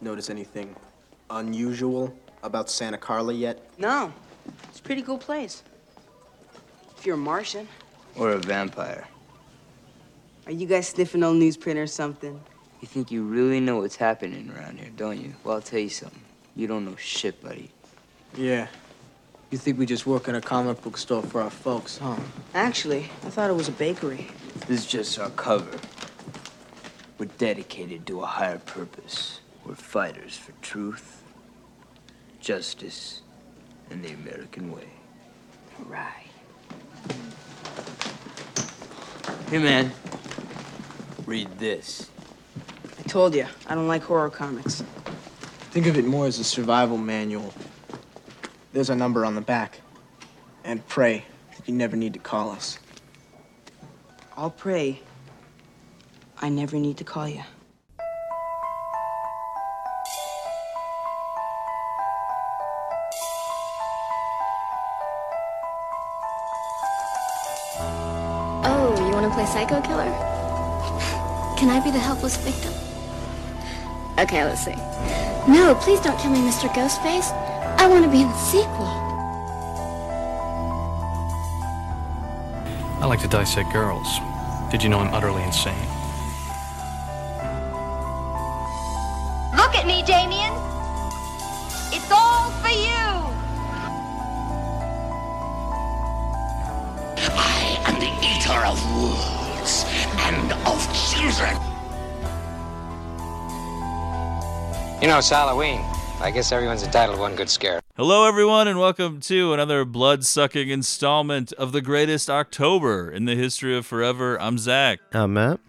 notice anything unusual about Santa Carla yet? No, it's a pretty cool place. If you're a Martian, Or a vampire. are you guys sniffing old newsprint or something? You think you really know what's happening around here, don't you? Well, I'll tell you something. You don't know shit, buddy. Yeah. You think we just work in a comic book store for our folks, huh? Actually, I thought it was a bakery. This is just our cover. We're dedicated to a higher purpose. We're fighters for truth, justice, and the American way. Right. Here, man. Read this. I told you, I don't like horror comics. Think of it more as a survival manual. There's a number on the back. And pray that you never need to call us. I'll pray. I never need to call you. Be the helpless victim? Okay, let's see. No, please don't kill me, Mr. Ghostface. I want to be in the sequel. I like to dissect girls. Did you know I'm utterly insane? You know, it's Halloween. I guess everyone's entitled to one good scare. Hello, everyone, and welcome to another blood sucking installment of the greatest October in the history of forever. I'm Zach, Uh, Matt?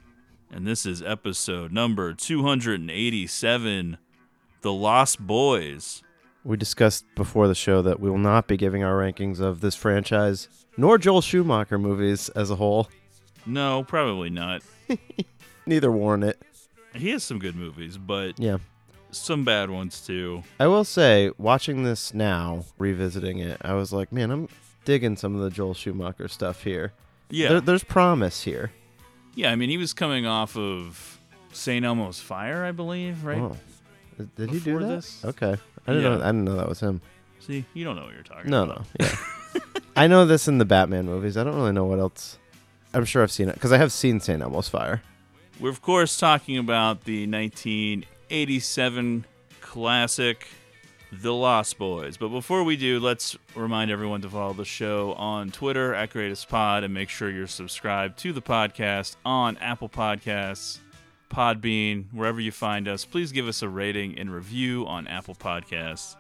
and this is episode number 287 The Lost Boys. We discussed before the show that we will not be giving our rankings of this franchise, nor Joel Schumacher movies as a whole. No, probably not. Neither warrant it. He has some good movies, but Yeah. Some bad ones too. I will say, watching this now, revisiting it, I was like, man, I'm digging some of the Joel Schumacher stuff here. Yeah. There, there's promise here. Yeah, I mean, he was coming off of St. Elmo's Fire, I believe, right? Oh. Did he do that? this? Okay. I didn't know I didn't know that was him. See, you don't know what you're talking No, about. no. Yeah. I know this in the Batman movies. I don't really know what else. I'm sure I've seen it because I have seen St. Elmo's Fire. We're, of course, talking about the 1987 classic, The Lost Boys. But before we do, let's remind everyone to follow the show on Twitter at Greatest Pod and make sure you're subscribed to the podcast on Apple Podcasts, Podbean, wherever you find us. Please give us a rating and review on Apple Podcasts.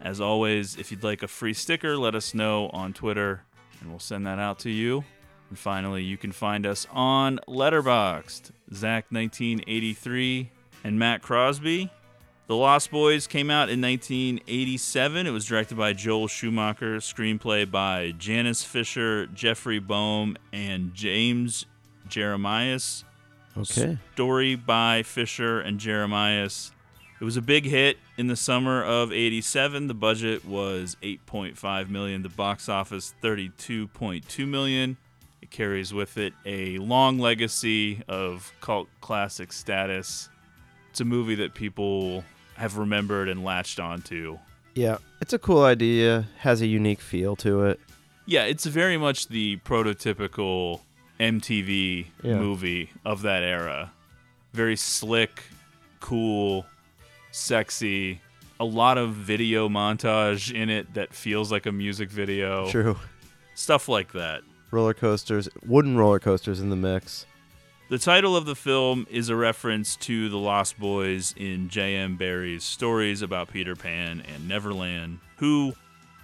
As always, if you'd like a free sticker, let us know on Twitter and we'll send that out to you. And finally, you can find us on Letterboxd, Zach1983 and Matt Crosby. The Lost Boys came out in 1987. It was directed by Joel Schumacher, screenplay by Janice Fischer, Jeffrey Boam, and James Jeremias. Okay. Story by Fischer and Jeremias. It was a big hit in the summer of 87. The budget was 8.5 million, the box office 32.2 million. It carries with it a long legacy of cult classic status. It's a movie that people have remembered and latched onto. Yeah. It's a cool idea, has a unique feel to it. Yeah, it's very much the prototypical MTV Yeah. movie of that era. Very slick, cool, sexy. A lot of video montage in it that feels like a music video. True. Stuff like that. Roller coasters, wooden roller coasters in the mix. The title of the film is a reference to the Lost Boys in J.M. Barrie's stories about Peter Pan and Neverland, who,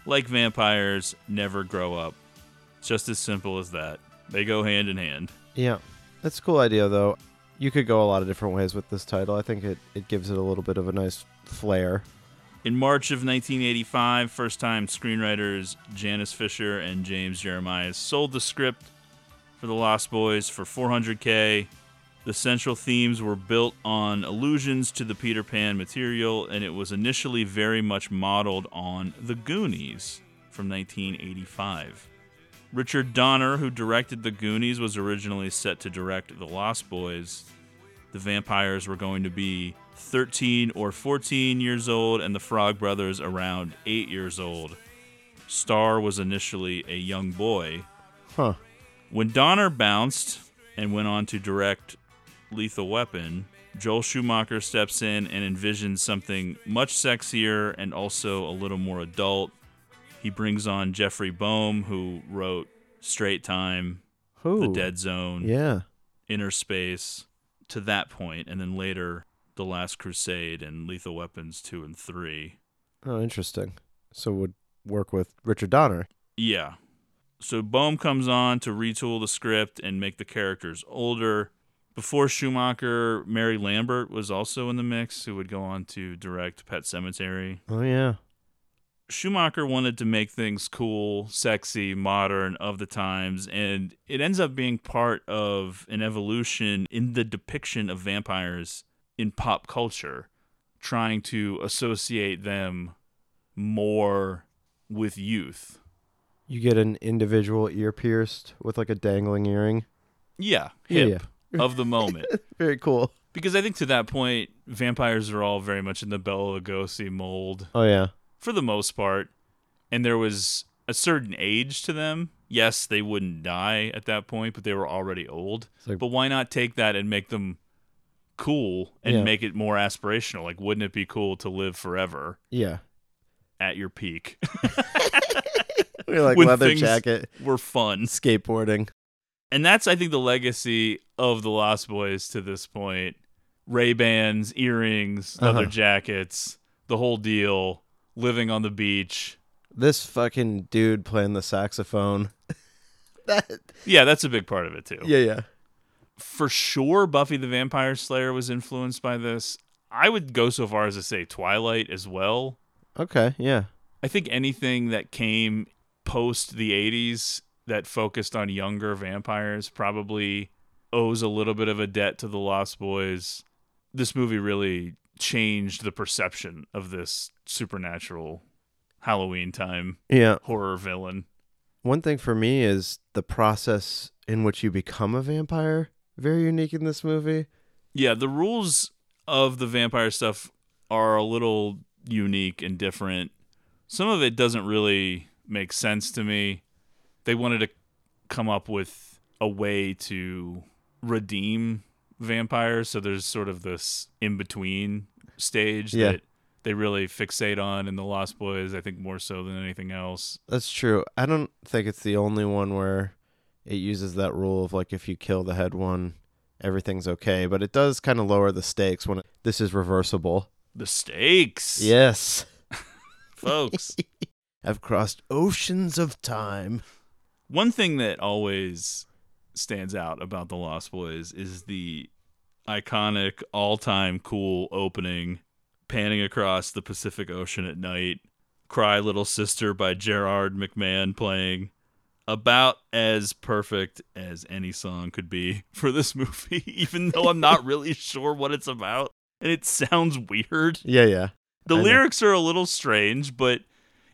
like vampires, never grow up. It's just as simple as that. They go hand in hand. Yeah. That's a cool idea, though. You could go a lot of different ways with this title. I think it, it gives it a little bit of a nice flair. In March of 1985, first time screenwriters Janice Fischer and James Jeremias sold the script for The Lost Boys for 400K. The central themes were built on allusions to the Peter Pan material, and it was initially very much modeled on The Goonies from 1985. Richard Donner, who directed The Goonies, was originally set to direct The Lost Boys. The vampires were going to be 13 or 14 years old, and the Frog Brothers around 8 years old. Star was initially a young boy. Huh. When Donner bounced and went on to direct Lethal Weapon, Joel Schumacher steps in and envisions something much sexier and also a little more adult. He brings on Jeffrey Boam, who wrote Straight Time, The Dead Zone, Yeah. Inner Space, to that point, and then later The Last Crusade and Lethal Weapons 2 and 3. Oh, interesting. So would work with Richard Donner. Yeah. So Boam comes on to retool the script and make the characters older. Before Schumacher, Mary Lambert was also in the mix, who would go on to direct Pet Sematary. Oh yeah. Schumacher wanted to make things cool, sexy, modern of the times, and it ends up being part of an evolution in the depiction of vampires in pop culture, trying to associate them more with youth. You get an individual ear pierced with like a dangling earring. Yeah, Yeah, hip of the moment. Very cool. Because I think to that point, vampires are all very much in the Bela Lugosi mold. Oh yeah. for the most part, and there was a certain age to them. Yes, they wouldn't die at that point, but they were already old. like- but why not take that and make them cool and Yeah. make it more aspirational? Like, wouldn't it be cool to live forever Yeah. at your peak? We're like When leather jacket, were fun. skateboarding. And that's, I think, the legacy of the Lost Boys to this point. Ray Bans, earrings, leather Uh-huh. jackets, the whole deal. Living on the beach. This fucking dude playing the saxophone. that Yeah, that's a big part of it too. Yeah, yeah. for sure Buffy the Vampire Slayer was influenced by this. I would go so far as to say Twilight as well. Okay, yeah. I think anything that came post the 80s that focused on younger vampires probably owes a little bit of a debt to the Lost Boys. This movie really changed the perception of this supernatural Halloween time Yeah. horror villain. One thing for me is the process in which you become a vampire. Very unique in this movie. Yeah, the rules of the vampire stuff are a little unique and different. Some of it doesn't really make sense to me. They wanted to come up with a way to redeem vampires, so there's sort of this in between stage Yeah. that they really fixate on in the Lost Boys, I think more so than anything else. That's true. I don't think it's the only one where it uses that rule of like if you kill the head one, everything's okay. But it does kind of lower the stakes when it, this is reversible. The stakes. Yes. Folks. I've crossed oceans of time. One thing that always stands out about the Lost Boys is the iconic, all-time cool opening, panning across the Pacific Ocean at night. "Cry Little Sister" by Gerard McMahon playing. About as perfect as any song could be for this movie, even though I'm not really sure what it's about, and it sounds weird. Yeah, yeah. The I know. lyrics are a little strange, but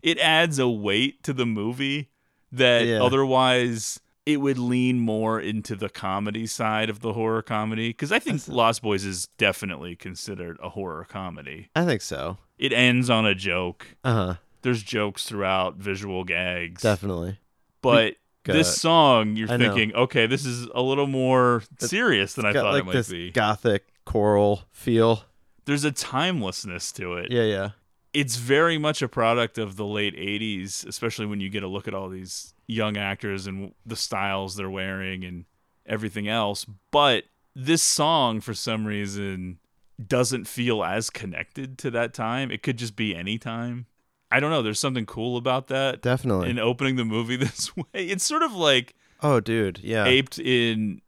it adds a weight to the movie that Yeah. otherwise it would lean more into the comedy side of the horror comedy. Because I think Lost Boys is definitely considered a horror comedy. I think so. It ends on a joke. Uh huh. There's jokes throughout, visual gags. Definitely. But got- this song, you're I know. thinking, okay, this is a little more serious than I thought like it might this be. gothic choral feel. There's a timelessness to it. Yeah, yeah. It's very much a product of the late 80s especially when you get a look at all these young actors and the styles they're wearing and everything else but this song for some reason doesn't feel as connected to that time it could just be any time i don't know there's something cool about that Definitely. in opening the movie this way it's sort of like Oh, dude. Yeah. aped in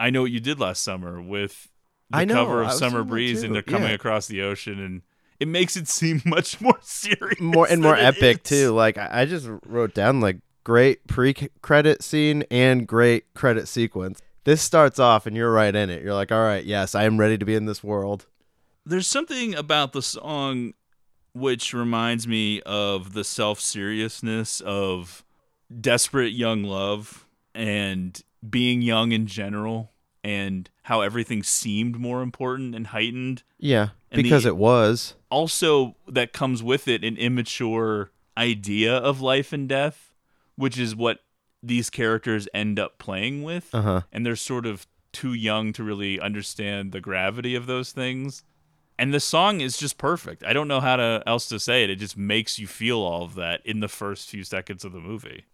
i know what you did last summer with the cover of summer breeze and they're coming yeah. across the ocean and it makes it seem much more serious more and more epic is. too. Like I just wrote down like great pre-credit scene and great credit sequence. This starts off and you're right in it. You're like, all right, yes, I am ready to be in this world. there's something about the song which reminds me of the self-seriousness of desperate young love and being young in general and how everything seemed more important and heightened. Yeah, And because the- it was. Also, that comes with it an immature idea of life and death, which is what these characters end up playing with. Uh huh. And they're sort of too young to really understand the gravity of those things. And the song is just perfect. I don't know how to else to say it. It just makes you feel all of that in the first few seconds of the movie.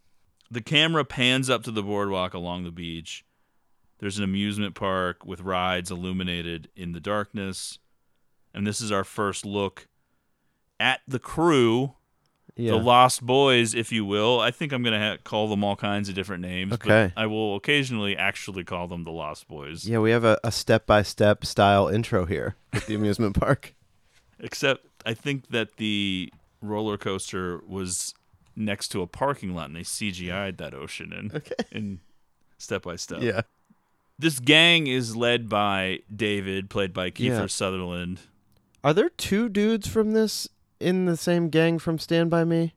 The camera pans up to the boardwalk along the beach. There's an amusement park with rides illuminated in the darkness. And this is our first look at the crew, Yeah. the Lost Boys, if you will. I think I'm going to ha- call them all kinds of different names, Okay. but I will occasionally actually call them the Lost Boys. yeah, we have a, a step-by-step style intro here at the amusement park. Except I think that the roller coaster was next to a parking lot and they CGI'd that ocean in Okay. in step by step. Yeah. This gang is led by David, played by Kiefer Yeah. Sutherland. Are there two dudes from this in the same gang from Stand By Me?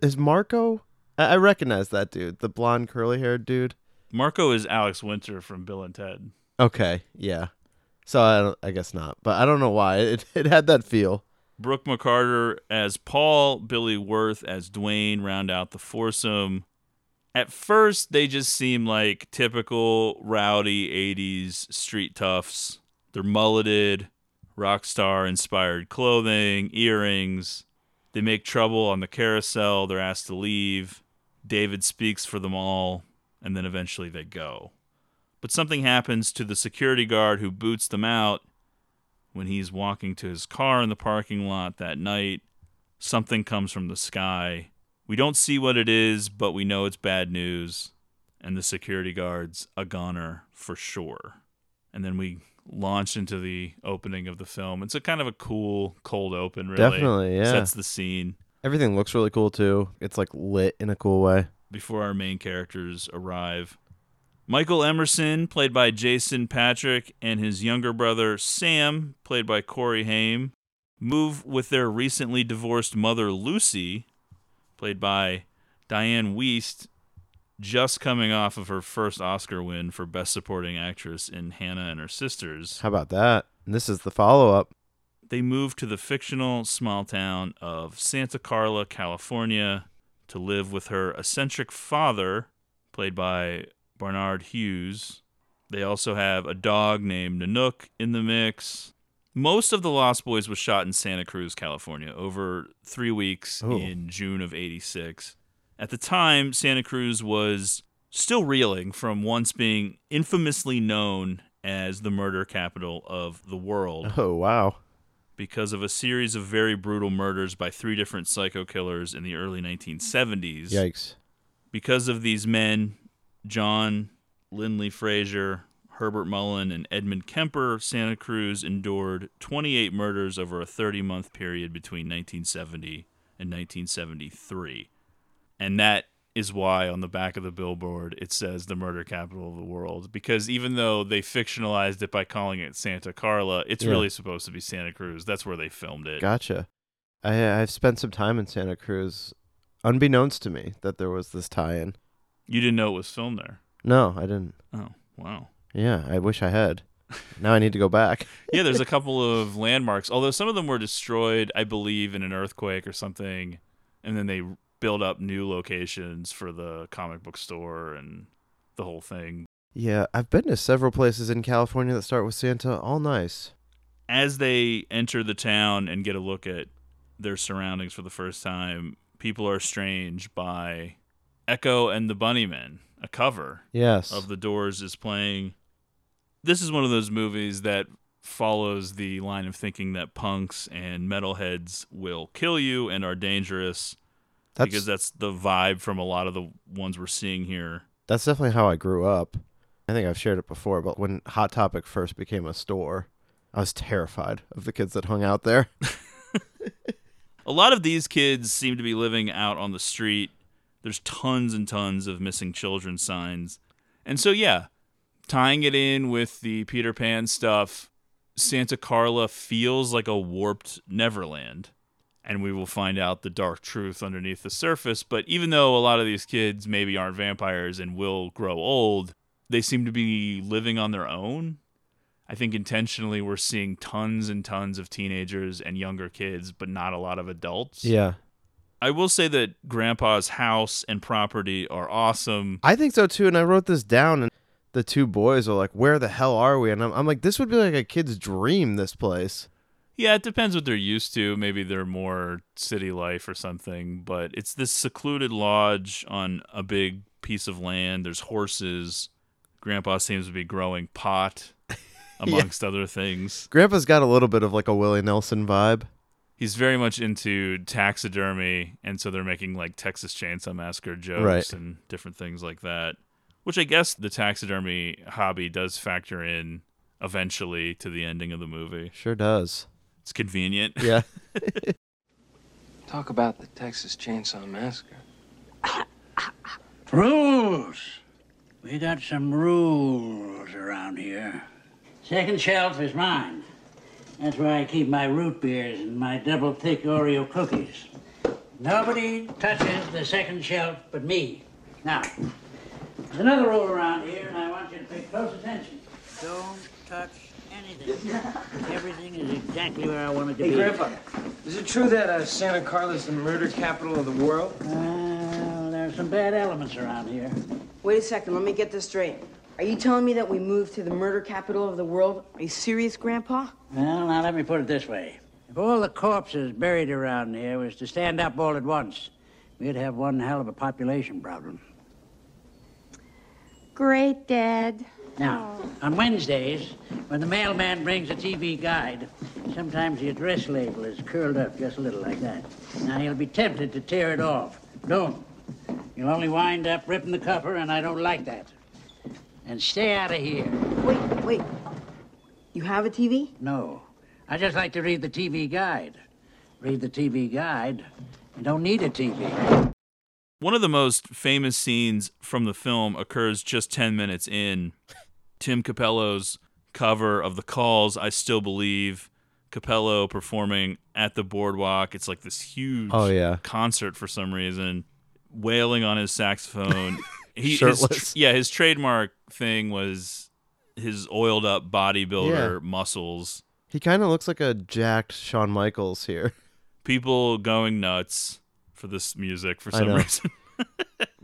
Is Marco? I, I recognize that dude, the blonde curly haired dude. Marco is Alex Winter from Bill and Ted. Okay, yeah. So I, don't, I guess not, but I don't know why it it had that feel. Brooke McCarter as Paul, Billy Wirth as Dwayne round out the foursome. At first, they just seem like typical rowdy 80s street toughs. They're mulleted, rock star inspired clothing, earrings. They make trouble on the carousel. They're asked to leave. David speaks for them all, and then eventually they go. But something happens to the security guard who boots them out when he's walking to his car in the parking lot that night. Something comes from the sky. We don't see what it is, but we know it's bad news. And the security guard's a goner for sure. And then we launch into the opening of the film. It's a kind of a cool cold open, really. Definitely, yeah. Sets the scene Everything looks really cool too. It's like lit in a cool way. before our main characters arrive. Michael Emerson, played by Jason Patric, and his younger brother Sam, played by Corey Haim, move with their recently divorced mother Lucy, played by Dianne Wiest, just coming off of her first Oscar win for Best Supporting Actress in Hannah and Her Sisters. How about that? And this is the follow up. They move to the fictional small town of Santa Carla, California, to live with her eccentric father, played by Barnard Hughes. They also have a dog named Nanook in the mix. Most of The Lost Boys was shot in Santa Cruz, California, over three weeks Oh. in June of 86. At the time, Santa Cruz was still reeling from once being infamously known as the murder capital of the world Oh wow. because of a series of very brutal murders by three different psycho killers in the early 1970s. Yikes. Because of these men, John Lindley Frazier, Herbert Mullin, and Edmund Kemper, Santa Cruz endured 28 murders over a 30 month period between 1970 and 1973. And that is why on the back of the billboard it says the murder capital of the world because even though they fictionalized it by calling it Santa Carla, it's Yeah. really supposed to be Santa Cruz. That's where they filmed it. Gotcha. I I've spent some time in Santa Cruz, unbeknownst to me that there was this tie-in. You didn't know it was filmed there. No, I didn't. Oh, wow. Yeah, I wish I had. now I need to go back. yeah, there's a couple of landmarks, although some of them were destroyed, I believe, in an earthquake or something, and then they built up new locations for the comic book store and the whole thing. Yeah, I've been to several places in California that start with Santa. All nice. As they enter the town and get a look at their surroundings for the first time, People Are Strange by Echo and the Bunnymen, a cover Yes. of The Doors, is playing. This is one of those movies that follows the line of thinking that punks and metalheads will kill you and are dangerous That's because that's the vibe from a lot of the ones we're seeing here. that's definitely how I grew up. I think I've shared it before, but when Hot Topic first became a store, I was terrified of the kids that hung out there. A lot of these kids seem to be living out on the street. There's tons and tons of missing children signs. And so, yeah, tying it in with the Peter Pan stuff, Santa Carla feels like a warped Neverland. And we will find out the dark truth underneath the surface. But even though a lot of these kids maybe aren't vampires and will grow old, they seem to be living on their own. I think intentionally we're seeing tons and tons of teenagers and younger kids, but not a lot of adults. Yeah. I will say that Grandpa's house and property are awesome. I think so too. And I wrote this down, and the two boys are like, "Where the hell are we?" And I'm, I'm like, "This would be like a kid's dream. This place." Yeah, it depends what they're used to. Maybe they're more city life or something, but it's this secluded lodge on a big piece of land. There's horses. Grandpa seems to be growing pot, amongst other things. Grandpa's got a little bit of like a Willie Nelson vibe. He's very much into taxidermy, and so they're making like Texas Chainsaw Massacre jokes Right. and different things like that. Which I guess the taxidermy hobby does factor in eventually to the ending of the movie. Sure does. It's convenient. Yeah. Talk about the Texas Chainsaw Massacre. Rules. We got some rules around here. Second shelf is mine. That's where I keep my root beers and my double thick Oreo cookies. Nobody touches the second shelf but me. Now, there's another rule around here, and I want you to pay close attention. Don't touch anything. Everything is exactly where I want it to Hey, be. Grandpa, is it true that uh, Santa Carla is the murder capital of the world? Well, there's some bad elements around here. Wait a second, let me get this straight. Are you telling me that we moved to the murder capital of the world? Are you serious, Grandpa? Well, now let me put it this way. If all the corpses buried around here was to stand up all at once, we'd have one hell of a population problem. Great, Dad. Now, on Wednesdays, when the mailman brings a TV guide, sometimes the address label is curled up just a little like that. Now, you'll be tempted to tear it off. Don't. You'll only wind up ripping the cover, and I don't like that. And stay out of here. Wait, wait. You have a TV? No. I just like to read the TV guide. Read the TV guide. You don't need a TV. One of the most famous scenes from the film occurs just 10 minutes in. Tim Capello's cover of The Call's, I Still Believe. Capello performing at the boardwalk. It's like this huge Oh, yeah. concert for some reason, wailing on his saxophone. his Shirtless. tr- yeah, his trademark thing was his oiled up bodybuilder Yeah. muscles. He kind of looks like a jacked Shawn Michaels here. People going nuts for this music for some reason.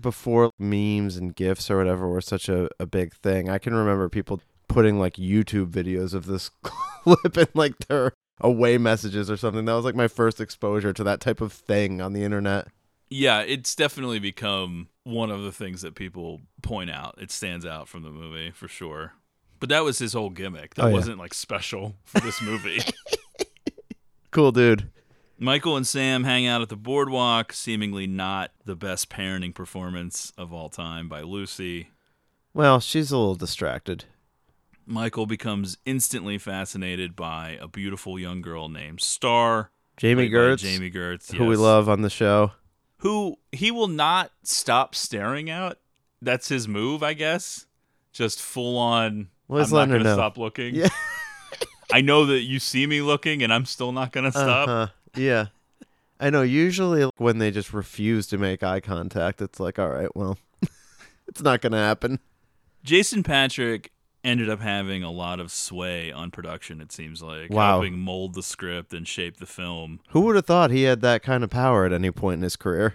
Before memes and gifs or whatever were such a, a big thing, I can remember people putting like YouTube videos of this clip in like their away messages or something. That was like my first exposure to that type of thing on the internet. Yeah, it's definitely become one of the things that people point out. It stands out from the movie for sure. But that was his whole gimmick. That Oh, yeah. wasn't like special for this movie. Cool dude. Michael and Sam hang out at the boardwalk, seemingly not the best parenting performance of all time by Lucy. Well, she's a little distracted. Michael becomes instantly fascinated by a beautiful young girl named Star. Jami Gertz, Jami Gertz, who we love on the show. who he will not stop staring at. That's his move, I guess. Just full on. I'm not her gonna know. stop looking. Yeah. I know that you see me looking, and I'm still not gonna stop. Uh-huh. Yeah. I know. Usually, when they just refuse to make eye contact, it's like, all right, well, it's not going to happen. Jason Patric ended up having a lot of sway on production. It seems like Wow. helping mold the script and shape the film. Who would have thought he had that kind of power at any point in his career?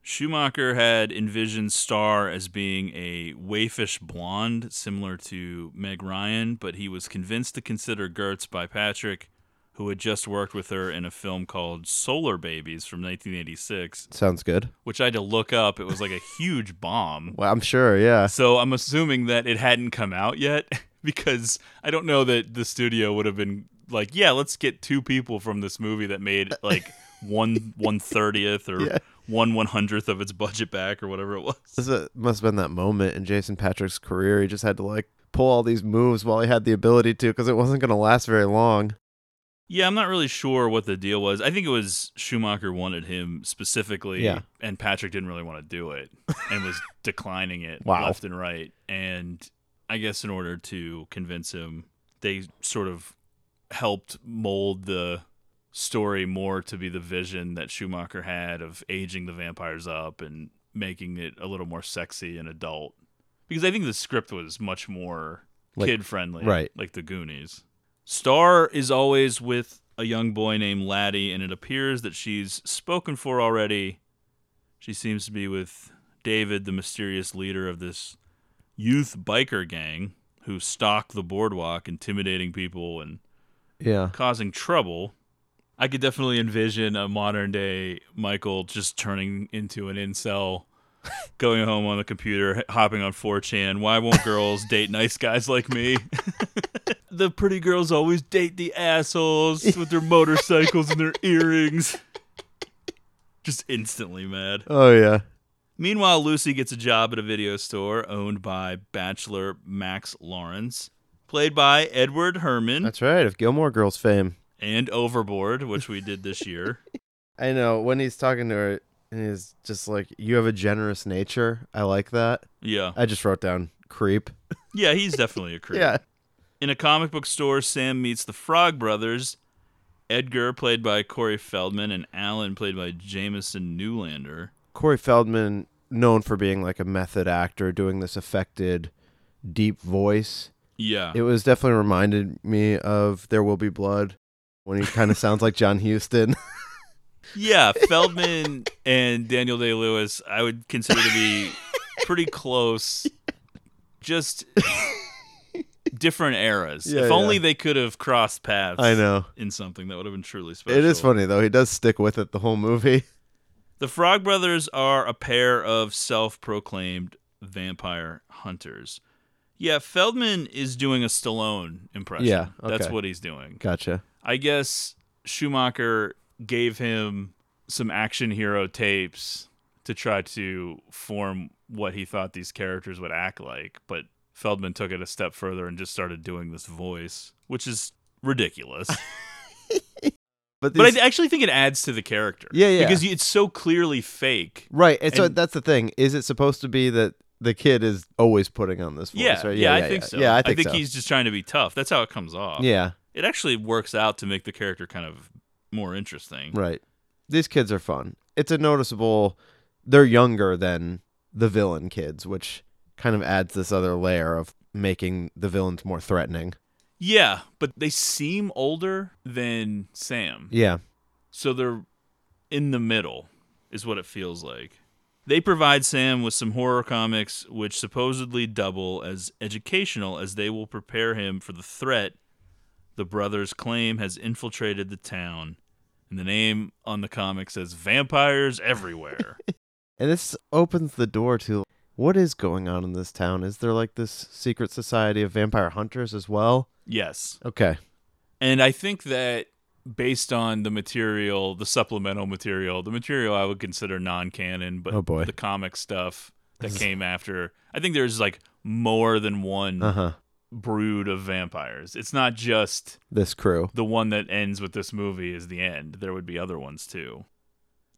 Schumacher had envisioned Star as being a waifish blonde, similar to Meg Ryan, but he was convinced to consider Gertz by Patric, who had just worked with her in a film called Solar Babies from 1986, Sounds good. which I had to look up. It was like a huge bomb. Well, I'm sure, yeah. So I'm assuming that it hadn't come out yet because I don't know that the studio would have been like, yeah, let's get two people from this movie that made like one one thirtieth or Yeah. one one hundredth of its budget back or whatever it was. This is- must have been that moment in Jason Patric's career. He just had to like pull all these moves while he had the ability to because it wasn't going to last very long. Yeah, I'm not really sure what the deal was. I think it was Schumacher wanted him specifically, Yeah. and Patric didn't really want to do it and was declining it Wow. left and right. And I guess in order to convince him, they sort of helped mold the story more to be the vision that Schumacher had of aging the vampires up and making it a little more sexy and adult. because I think the script was much more Like- kid friendly, right. Like the Goonies. Star is always with a young boy named Laddie, and it appears that she's spoken for already. She seems to be with David, the mysterious leader of this youth biker gang who stalk the boardwalk, intimidating people and Yeah. causing trouble. I could definitely envision a modern day Michael just turning into an incel, going home on the computer, hopping on 4chan. Why won't girls date nice guys like me? the pretty girls always date the assholes with their motorcycles and their earrings. Just instantly mad. Oh yeah. Meanwhile, Lucy gets a job at a video store owned by bachelor Max Lawrence, played by Edward Herrmann That's right. Of Gilmore Girls fame. and Overboard, which we did this year. I know when he's talking to her, and he's just like, "You have a generous nature. I like that." Yeah. I just wrote down creep. Yeah, he's definitely a creep. Yeah. In a comic book store, Sam meets the Frog Brothers. Edgar, played by Corey Feldman, and Alan, played by Jamison Newlander. Corey Feldman, known for being like a method actor, doing this affected, deep voice. Yeah. It was definitely reminded me of There Will Be Blood when he kind of sounds like John Huston. Yeah, Feldman and Daniel Day Lewis, I would consider to be pretty close. Just different eras. Yeah, if only they could have crossed paths. I know. In something that would have been truly special. it is funny though. He does stick with it the whole movie. The Frog Brothers are a pair of self proclaimed vampire hunters. Yeah, Feldman is doing a Stallone impression. Yeah, That's what he's doing. Gotcha. I guess Schumacher gave him some action hero tapes to try to form what he thought these characters would act like, but Feldman took it a step further and just started doing this voice, which is ridiculous. But, but I actually think it adds to the character. Yeah, yeah. Because it's so clearly fake. right. And, so that's the thing. Is it supposed to be that the kid is always putting on this voice? Yeah, right? yeah, I think so. Yeah, I think, so. he's just trying to be tough. That's how it comes off. Yeah. It actually works out to make the character kind of more interesting. Right. These kids are fun. It's a noticeable. They're younger than the villain kids, which kind of adds this other layer of making the villains more threatening. Yeah, but they seem older than Sam. Yeah. So they're in the middle, is what it feels like. They provide Sam with some horror comics, which supposedly double as educational as they will prepare him for the threat the brothers claim has infiltrated the town. And the name on the comic says Vampires Everywhere. And this opens the door to what is going on in this town? Is there like this secret society of vampire hunters as well? yes. Okay. And I think that based on the material, the supplemental material, the material I would consider non-canon, but Oh, boy. the comic stuff that came after, I think there's like more than one Uh-huh. brood of vampires. It's not just This crew. the one that ends with this movie is the end. There would be other ones too.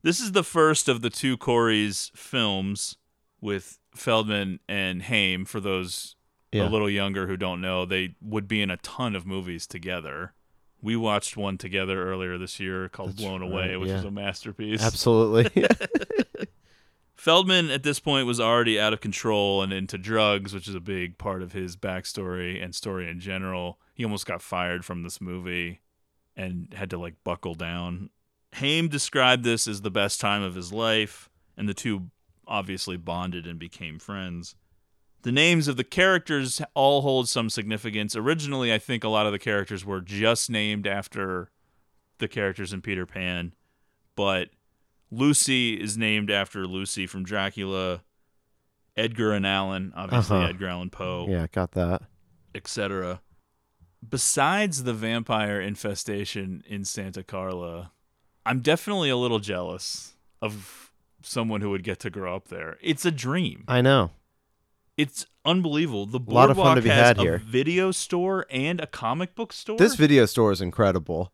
This is the first of the two Corey's films with Feldman and Haim. For those Yeah. a little younger who don't know, they would be in a ton of movies together. We watched one together earlier this year called That's Blown Away, which yeah. is a masterpiece. Absolutely. Feldman at this point was already out of control and into drugs, which is a big part of his backstory and story in general. He almost got fired from this movie and had to like buckle down. Haim described this as the best time of his life, and the two obviously bonded and became friends. The names of the characters all hold some significance. Originally, I think a lot of the characters were just named after the characters in Peter Pan, but Lucy is named after Lucy from Dracula. Edgar and Allan, obviously Uh-huh. Edgar Allan Poe, yeah, got that. etc. Besides the vampire infestation in Santa Carla, I'm definitely a little jealous of someone who would get to grow up there. It's a dream. I know. It's unbelievable. The A lot of fun to be has had a here. video store and a comic book store. This video store is incredible.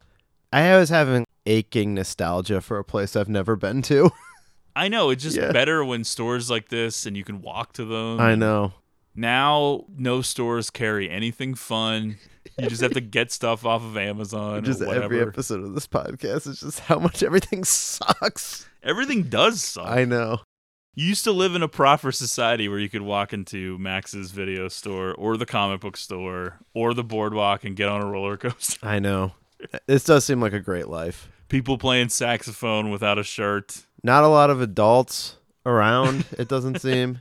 I was having aching nostalgia for a place I've never been to. I know it's just Yeah. better when stores like this and you can walk to them. I know. Now, no stores carry anything fun. You just have to get stuff off of Amazon Just or whatever. every episode of this podcast is just how much everything sucks. Everything does suck. I know. You used to live in a proper society where you could walk into Max's video store or the comic book store or the boardwalk and get on a roller coaster. I know. This does seem like a great life. People playing saxophone without a shirt. Not a lot of adults around, it doesn't seem.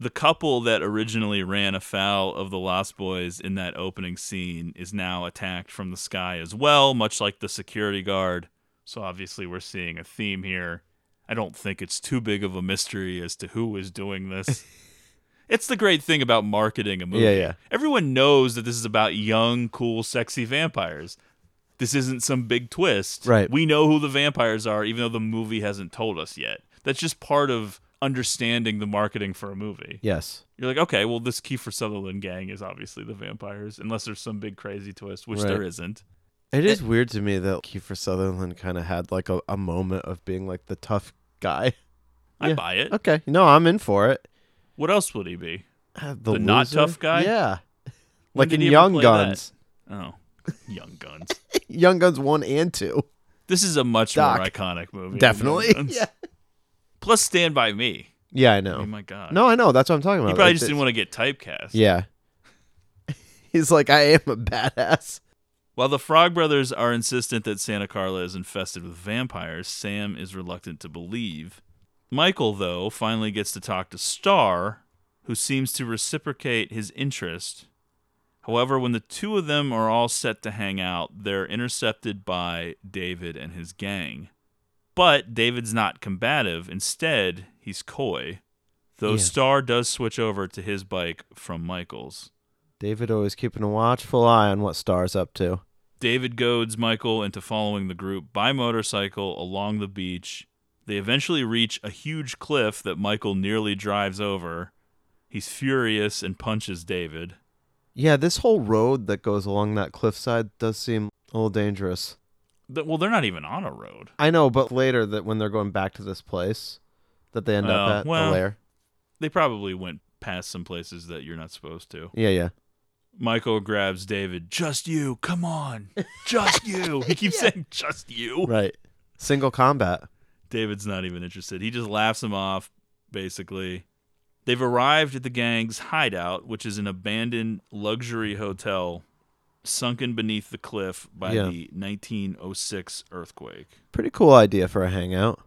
The couple that originally ran afoul of the Lost Boys in that opening scene is now attacked from the sky as well, much like the security guard. So obviously, we're seeing a theme here. I don't think it's too big of a mystery as to who is doing this. it's the great thing about marketing a movie. Yeah, yeah. Everyone knows that this is about young, cool, sexy vampires. This isn't some big twist. Right. We know who the vampires are, even though the movie hasn't told us yet. That's just part of understanding the marketing for a movie. Yes. You're like, okay, well, this Kiefer Sutherland gang is obviously the vampires, unless there's some big crazy twist, which Right. there isn't. It is weird to me that Kiefer Sutherland kind of had like a, a moment of being like the tough guy. I Yeah. buy it. Okay. No, I'm in for it. What else would he be? Uh, The not tough guy? Yeah. When like in Young Guns. that? Oh, Young Guns. Young Guns 1 and 2. This is a much Doc. more iconic movie. Definitely. Yeah. Plus, Stand by Me. Yeah, I know. Oh my God. No, I know. That's what I'm talking about. He probably Like, just didn't it's- want to get typecast. Yeah. He's like, I am a badass. While the Frog Brothers are insistent that Santa Carla is infested with vampires, Sam is reluctant to believe. Michael, though, finally gets to talk to Star, who seems to reciprocate his interest. However, when the two of them are all set to hang out, they're intercepted by David and his gang. But David's not combative. Instead, he's coy. Though Yeah. Star does switch over to his bike from Michael's. David always keeping a watchful eye on what Star's up to. David goads Michael into following the group by motorcycle along the beach. They eventually reach a huge cliff that Michael nearly drives over. He's furious and punches David. Yeah, this whole road that goes along that cliffside does seem a little dangerous. Well, they're not even on a road. I know, but later that when they're going back to this place that they end up Uh, at well, the lair. They probably went past some places that you're not supposed to. Yeah, yeah. Michael grabs David. Just you. Come on. Just you. He keeps saying, just you. Right. Single combat. David's not even interested. He just laughs him off, basically. They've arrived at the gang's hideout, which is an abandoned luxury hotel sunken beneath the cliff by Yeah. the 1906 earthquake. Pretty cool idea for a hangout.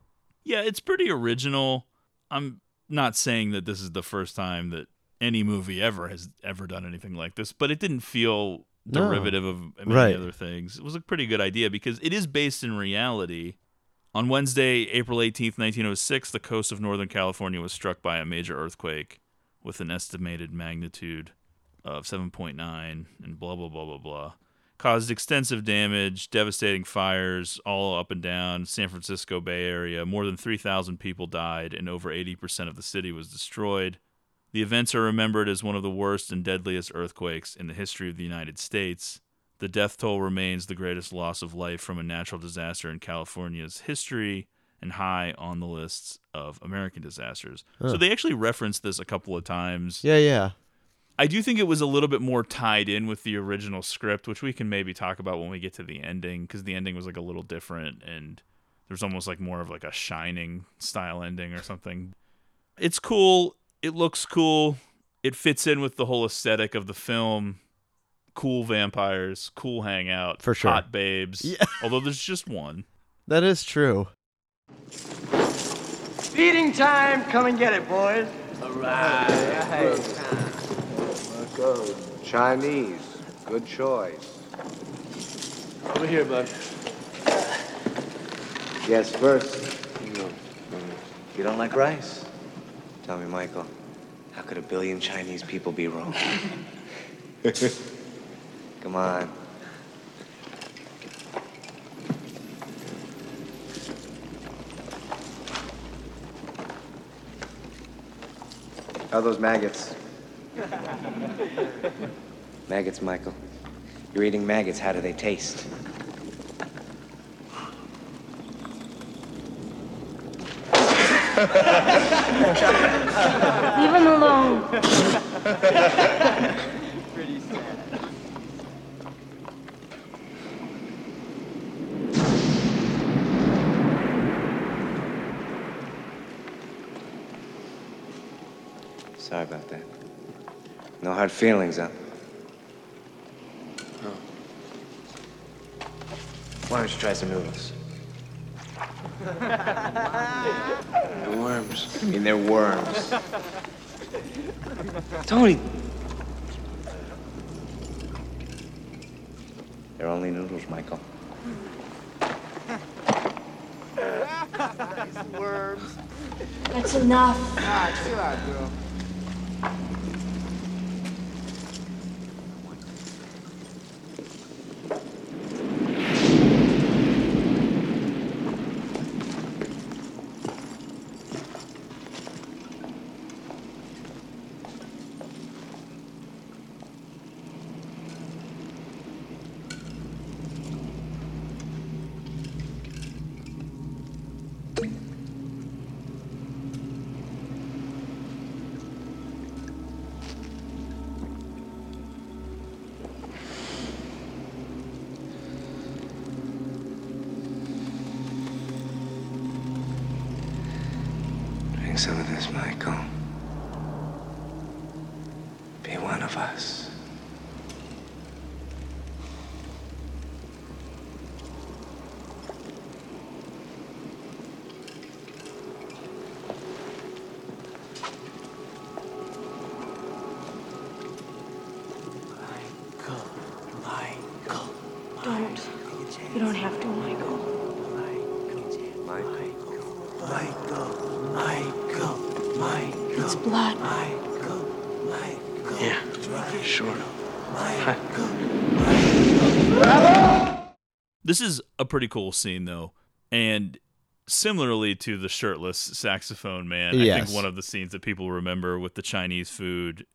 Yeah, it's pretty original. I'm not saying that this is the first time that any movie ever has ever done anything like this, but it didn't feel No. derivative of many Right. other things. It was a pretty good idea because it is based in reality. On Wednesday, April 18th, 1906, the coast of Northern California was struck by a major earthquake with an estimated magnitude of 7.9 and blah, blah, blah, blah, blah. Caused extensive damage, devastating fires all up and down San Francisco Bay Area. More than 3,000 people died, and over 80% of the city was destroyed. The events are remembered as one of the worst and deadliest earthquakes in the history of the United States. The death toll remains the greatest loss of life from a natural disaster in California's history and high on the lists of American disasters. Huh. So they actually referenced this a couple of times. Yeah, yeah. I do think it was a little bit more tied in with the original script, which we can maybe talk about when we get to the ending, because the ending was like a little different and there's almost like more of like a shining style ending or something. It's cool. It looks cool. It fits in with the whole aesthetic of the film. Cool vampires, cool hangout, For sure. hot babes. Yeah. Although there's just one. That is true. Feeding time. Come and get it, boys. All right. Good. Chinese. Good choice. Over here, bud. Yes, first. You, you don't like rice? Tell me, Michael, how could a billion Chinese people be wrong? Come on. How are those maggots? maggots, Michael. You're eating maggots. How do they taste? Leave him alone. Pretty sad. Sorry about that. No hard feelings, huh? No. Why don't you try some noodles? They're worms. I mean, they're worms. Tony! They're only noodles, Michael. worms. That's enough. Ah, chill out, girl. This is a pretty cool scene, though, and similarly to the shirtless saxophone man, I think one of the scenes that people remember with the Chinese food,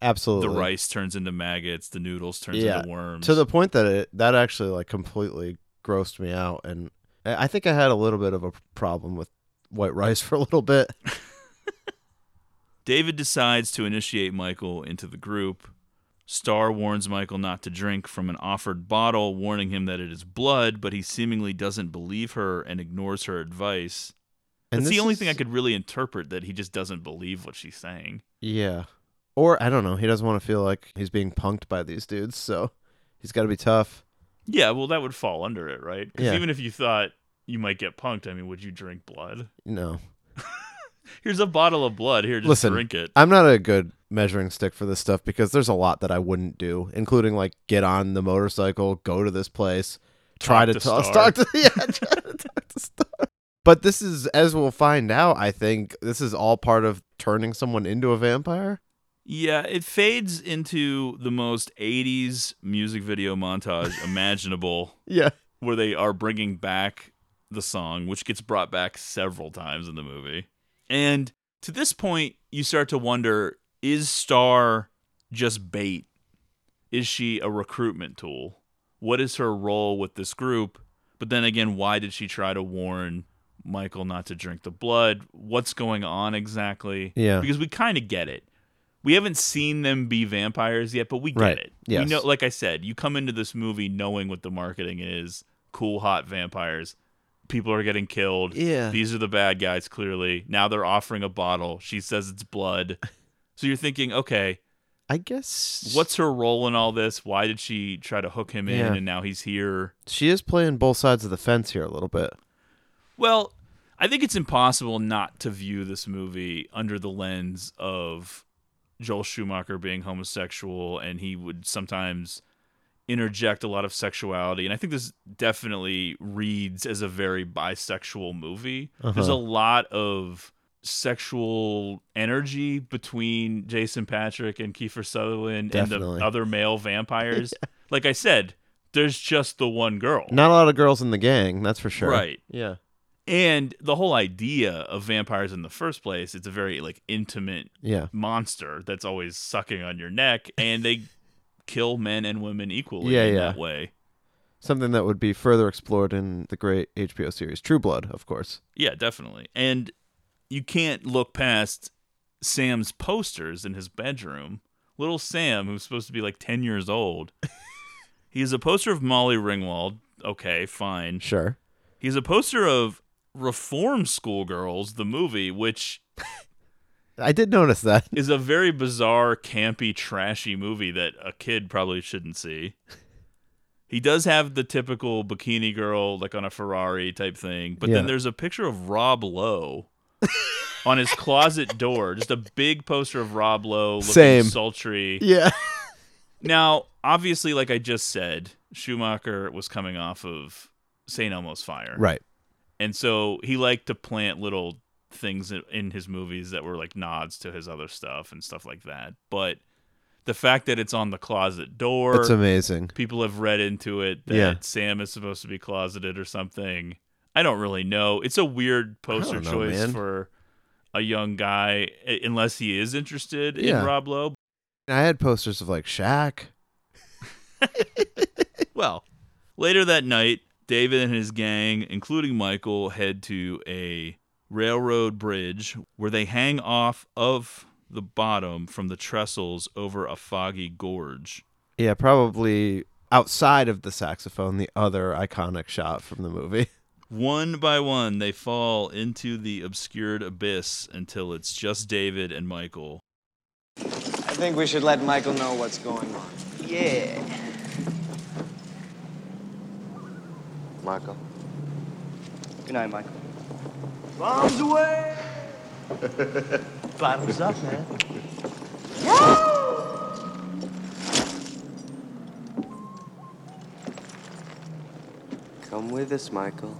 Absolutely. the rice turns into maggots, the noodles turns yeah, into worms. to the point that it that actually like completely grossed me out, and I I think I had a little bit of a problem with white rice for a little bit. David decides to initiate Michael into the group. Star warns Michael not to drink from an offered bottle, warning him that it is blood, but he seemingly doesn't believe her and ignores her advice. And That's the only thing I could really interpret that he just doesn't believe what she's saying. Yeah. Or I don't know, he doesn't want to feel like he's being punked by these dudes, so he's got to be tough. Yeah, well, that would fall under it, right? Because Yeah. even if you thought you might get punked, I mean, would you drink blood? No. Here's a bottle of blood. Here, just Listen, drink it. I'm not a good measuring stick for this stuff because there's a lot that I wouldn't do, including like get on the motorcycle, go to this place, try Talk to to talk, talk to yeah, try to talk to Star. But this is, as we'll find out, I think this is all part of turning someone into a vampire. Yeah, it fades into the most 80s music video montage imaginable. Yeah. Where they are bringing back the song, which gets brought back several times in the movie. And to this point, you start to wonder is Star just bait? Is she a recruitment tool? What is her role with this group? But then again, why did she try to warn Michael not to drink the blood? What's going on exactly? Yeah. Because we kind of get it. We haven't seen them be vampires yet, but we get Right. it. Yes. We know, like I said, you come into this movie knowing what the marketing is: cool, hot vampires. People are getting killed. Yeah. These are the bad guys. Clearly, now they're offering a bottle. She says it's blood. So you're thinking, okay, I guess what's her role in all this? Why did she try to hook him in, and now he's here? She is playing both sides of the fence here a little bit. Well, I think it's impossible not to view this movie under the lens of Joel Schumacher being homosexual, and he would sometimes interject a lot of sexuality. And I think this definitely reads as a very bisexual movie. There's a Uh-huh. lot of sexual energy between Jason Patric and Kiefer Sutherland and the other male vampires. Like I said, there's just the one girl. Not a lot of girls in the gang, that's for sure. Right. Yeah. And the whole idea of vampires in the first place, it's a very like intimate Yeah. monster that's always sucking on your neck and they kill men and women equally Yeah, in yeah. that way. Something that would be further explored in the great HBO series True Blood, of course. Yeah, definitely. And you can't look past Sam's posters in his bedroom. Little Sam, who's supposed to be like 10 years old. He's a poster of Molly Ringwald. Okay, fine. Sure. He's a poster of Reform Schoolgirls, the movie, which I did notice that. is a very bizarre, campy, trashy movie that a kid probably shouldn't see. He does have the typical bikini girl, like on a Ferrari type thing, but Yeah. then there's a picture of Rob Lowe on his closet door, just a big poster of Rob Lowe looking Same. sultry. Yeah. Now, obviously, like I just said, Schumacher was coming off of St. Elmo's Fire. Right. And so he liked to plant little things in- his movies that were like nods to his other stuff and stuff like that. But the fact that it's on the closet door, It's amazing. People have read into it that Yeah. Sam is supposed to be closeted or something. I don't really know. It's a weird poster know, choice man. for a young guy, unless he is interested Yeah. in Rob Lowe. I had posters of like Shaq. Well, later that night, David and his gang, including Michael, head to a railroad bridge where they hang off of the bottom from the trestles over a foggy gorge. Yeah, probably outside of the saxophone, the other iconic shot from the movie. One by one, they fall into the obscured abyss until it's just David and Michael. I think we should let Michael know what's going on. Yeah. Michael. Good night, Michael. Bombs away! Bottoms up, man. Come with us, Michael.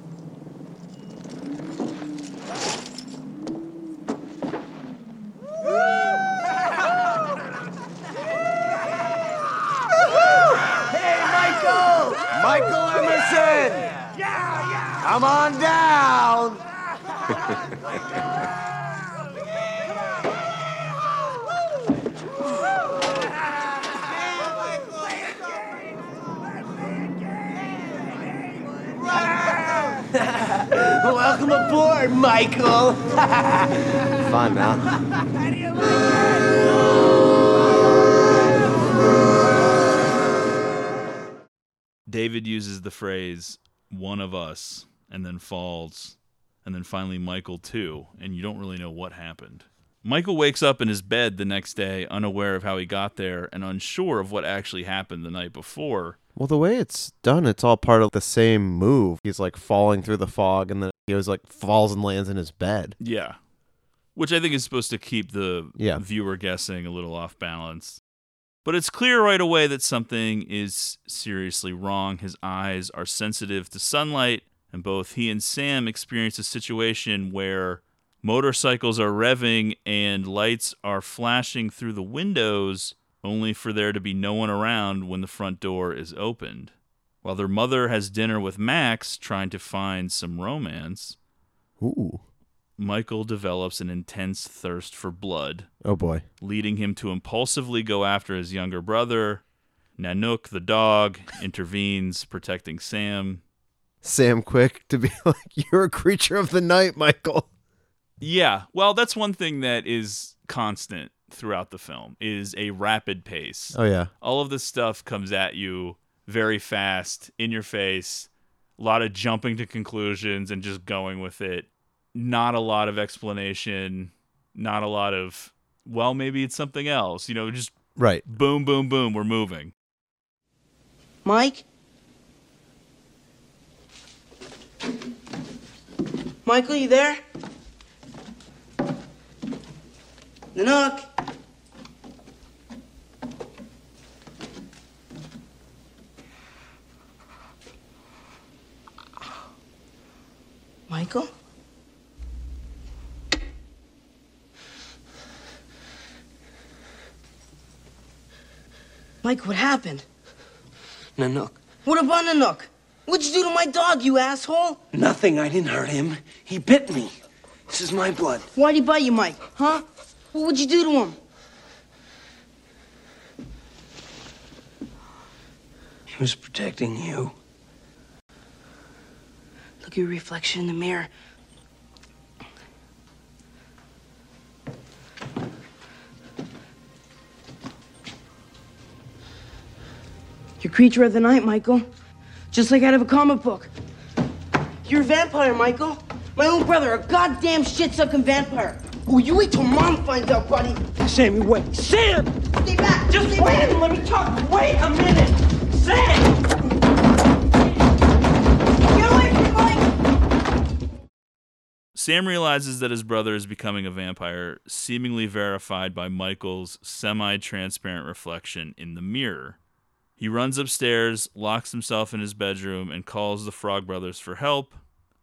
Michael! Michael Emerson! Come on down! Welcome aboard, Michael. Fun, huh? David uses the phrase one of us and then falls and then finally Michael too and you don't really know what happened. Michael wakes up in his bed the next day unaware of how he got there and unsure of what actually happened the night before. Well, the way it's done, it's all part of the same move. He's like falling through the fog, and then he was like falls and lands in his bed. Yeah. Which I think is supposed to keep the Yeah. viewer guessing a little off balance. But it's clear right away that something is seriously wrong. His eyes are sensitive to sunlight, and both he and Sam experience a situation where motorcycles are revving and lights are flashing through the windows, only for there to be no one around when the front door is opened. While their mother has dinner with Max, trying to find some romance. Ooh. Michael develops an intense thirst for blood, Oh boy. leading him to impulsively go after his younger brother. Nanook, the dog, intervenes, protecting Sam. Sam quick to be like, You're a creature of the night, Michael. Yeah, well, that's one thing that is constant throughout the film is a rapid pace. Oh, yeah. All of this stuff comes at you very fast, in your face. A lot of jumping to conclusions and just going with it. Not a lot of explanation. Not a lot of, well, maybe it's something else. You know, just Right. boom, boom, boom. We're moving. Mike? Michael, you there? Nanook? Michael? Mike, what happened? Nanook. What about Nanook? What'd you do to my dog, you asshole? Nothing. I didn't hurt him. He bit me. This is my blood. Why'd he bite you, Mike? Huh? What would you do to him? He was protecting you. Look at your reflection in the mirror. You're creature of the night, Michael. Just like out of a comic book. You're a vampire, Michael. My own brother, a goddamn shit-sucking vampire. Well, you wait till mom finds out, buddy. Sammy, wait. Sam! Stay back. Just Stay wait back. and let me talk. Wait a minute. Sam! Get away from me, Mike. Sam realizes that his brother is becoming a vampire, seemingly verified by Michael's semi transparent reflection in the mirror. He runs upstairs, locks himself in his bedroom, and calls the Frog Brothers for help.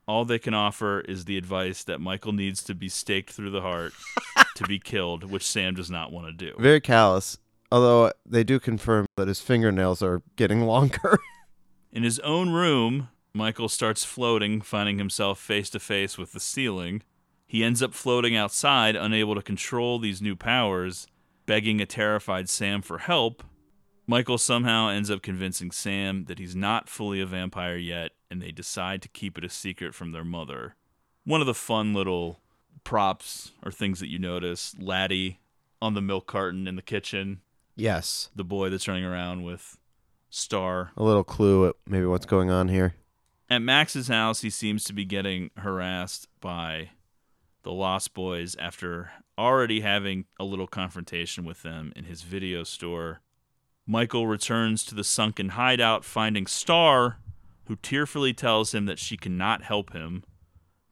All they can offer is the advice that Michael needs to be staked through the heart to be killed, which Sam does not want to do. Very callous. Although they do confirm that his fingernails are getting longer. In his own room, Michael starts floating, finding himself face to face with the ceiling. He ends up floating outside, unable to control these new powers, begging a terrified Sam for help. Michael somehow ends up convincing Sam that he's not fully a vampire yet, and they decide to keep it a secret from their mother. One of the fun little props or things that you notice Laddie on the milk carton in the kitchen, yes. the boy that's running around with Star. A little clue at maybe what's going on here. At Max's house, he seems to be getting harassed by the Lost Boys after already having a little confrontation with them in his video store. Michael returns to the sunken hideout, finding Star, who tearfully tells him that she cannot help him.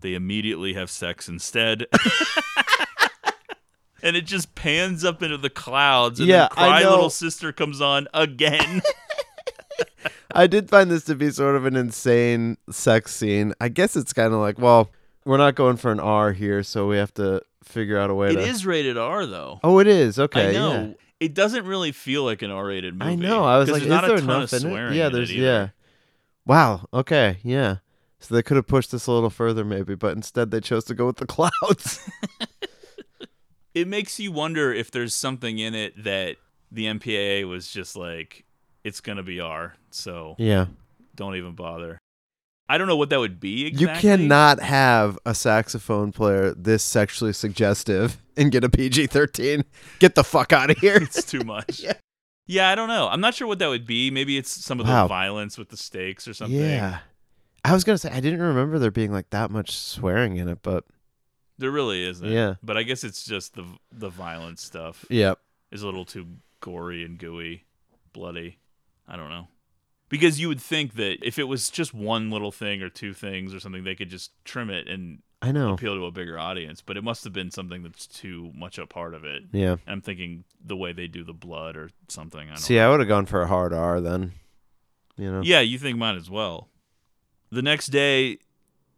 They immediately have sex instead. and it just pans up into the clouds, and Yeah, then Cry. Little Sister comes on again. I did find this to be sort of an insane sex scene. I guess it's kind of like, well, we're not going for an R here, so we have to figure out a way It to. is rated R, though. Oh, it is. Okay. I know. It doesn't really feel like an R-rated movie. I know. I was like, there's is not there a ton of in it? swearing Yeah, there's yeah. Wow. Okay. Yeah. So they could have pushed this a little further, maybe, but instead they chose to go with the clouds. It makes you wonder if there's something in it that the MPAA was just like, it's gonna be R, so yeah. don't even bother. I don't know what that would be exactly. You cannot have a saxophone player this sexually suggestive and get a PG thirteen. Get the fuck out of here. It's too much. yeah. I don't know. I'm not sure what that would be. Maybe it's some of Wow. the violence with the stakes or something. Yeah. I was gonna say I didn't remember there being like that much swearing in it, but There really isn't. Yeah. But I guess it's just the the violent stuff. Yep. Is a little too gory and gooey, bloody. I don't know. Because you would think that if it was just one little thing or two things or something, they could just trim it and I know. appeal to a bigger audience. But it must have been something that's too much a part of it. Yeah. And I'm thinking the way they do the blood or something. I don't see, I would have gone for a hard R then. You know. Yeah, you think mine as well. The next day,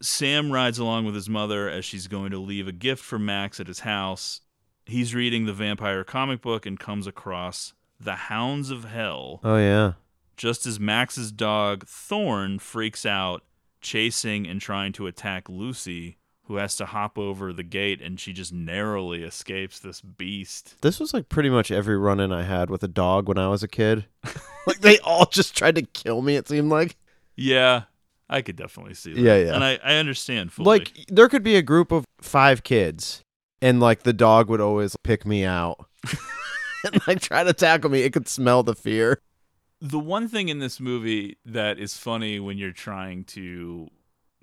Sam rides along with his mother as she's going to leave a gift for Max at his house. He's reading the vampire comic book and comes across The Hounds of Hell. Oh yeah. Just as Max's dog, Thorn, freaks out, chasing and trying to attack Lucy, who has to hop over the gate, and she just narrowly escapes this beast. This was like pretty much every run in I had with a dog when I was a kid. like they all just tried to kill me, it seemed like. Yeah, I could definitely see that. Yeah, yeah. And I, I understand fully. Like there could be a group of five kids and like the dog would always pick me out. and like try to tackle me. It could smell the fear. The one thing in this movie that is funny when you're trying to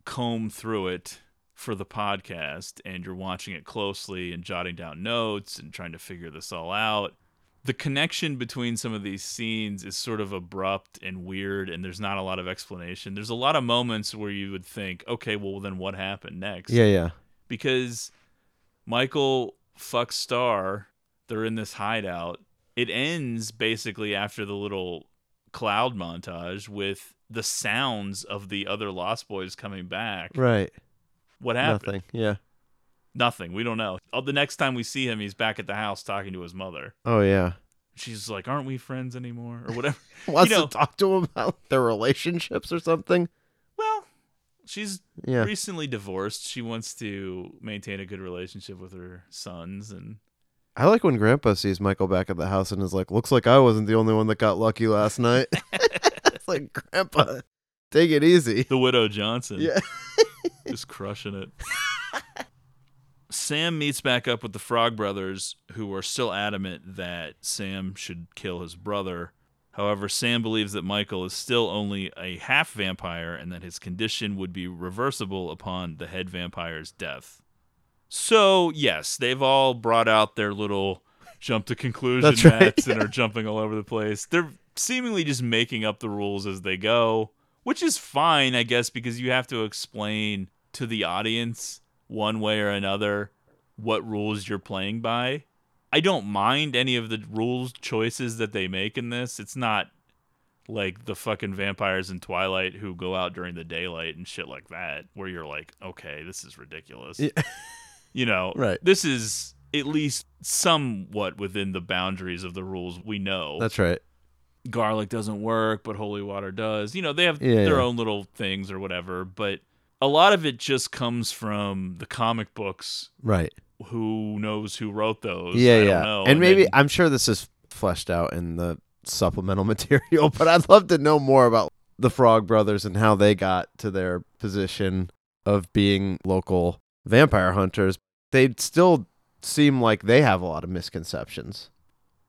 comb through it for the podcast and you're watching it closely and jotting down notes and trying to figure this all out the connection between some of these scenes is sort of abrupt and weird and there's not a lot of explanation there's a lot of moments where you would think okay well then what happened next Yeah, yeah. because Michael fucks Star. They're in this hideout. It ends basically after the little cloud montage with the sounds of the other Lost Boys coming back. Right. What happened? Nothing. Yeah. Nothing. We don't know. Oh, the next time we see him, he's back at the house talking to his mother. Oh yeah. She's like, "Aren't we friends anymore?" or whatever. Wants you know, to talk to him about their relationships or something. Well, she's Yeah. recently divorced. She wants to maintain a good relationship with her sons and I like when Grandpa sees Michael back at the house and is like, "Looks like I wasn't the only one that got lucky last night." it's like, Grandpa, take it easy. The Widow Johnson. Yeah. Just crushing it. Sam meets back up with the Frog Brothers, who are still adamant that Sam should kill his brother. However, Sam believes that Michael is still only a half vampire and that his condition would be reversible upon the head vampire's death. So yes, they've all brought out their little jump to conclusion That's right, nets and are jumping all over the place. They're seemingly just making up the rules as they go, which is fine, I guess, because you have to explain to the audience one way or another what rules you're playing by. I don't mind any of the rules choices that they make in this. It's not like the fucking vampires in Twilight who go out during the daylight and shit like that, where you're like, okay, this is ridiculous. Yeah. you know, Right. This is at least somewhat within the boundaries of the rules we know. That's right. Garlic doesn't work, but holy water does. You know, they have Yeah, their yeah. own little things or whatever, but a lot of it just comes from the comic books. Right. Who knows who wrote those? Yeah, I don't yeah. know. And maybe then- I'm sure this is fleshed out in the supplemental material, but I'd love to know more about the Frog Brothers and how they got to their position of being local vampire hunters. They still seem like they have a lot of misconceptions.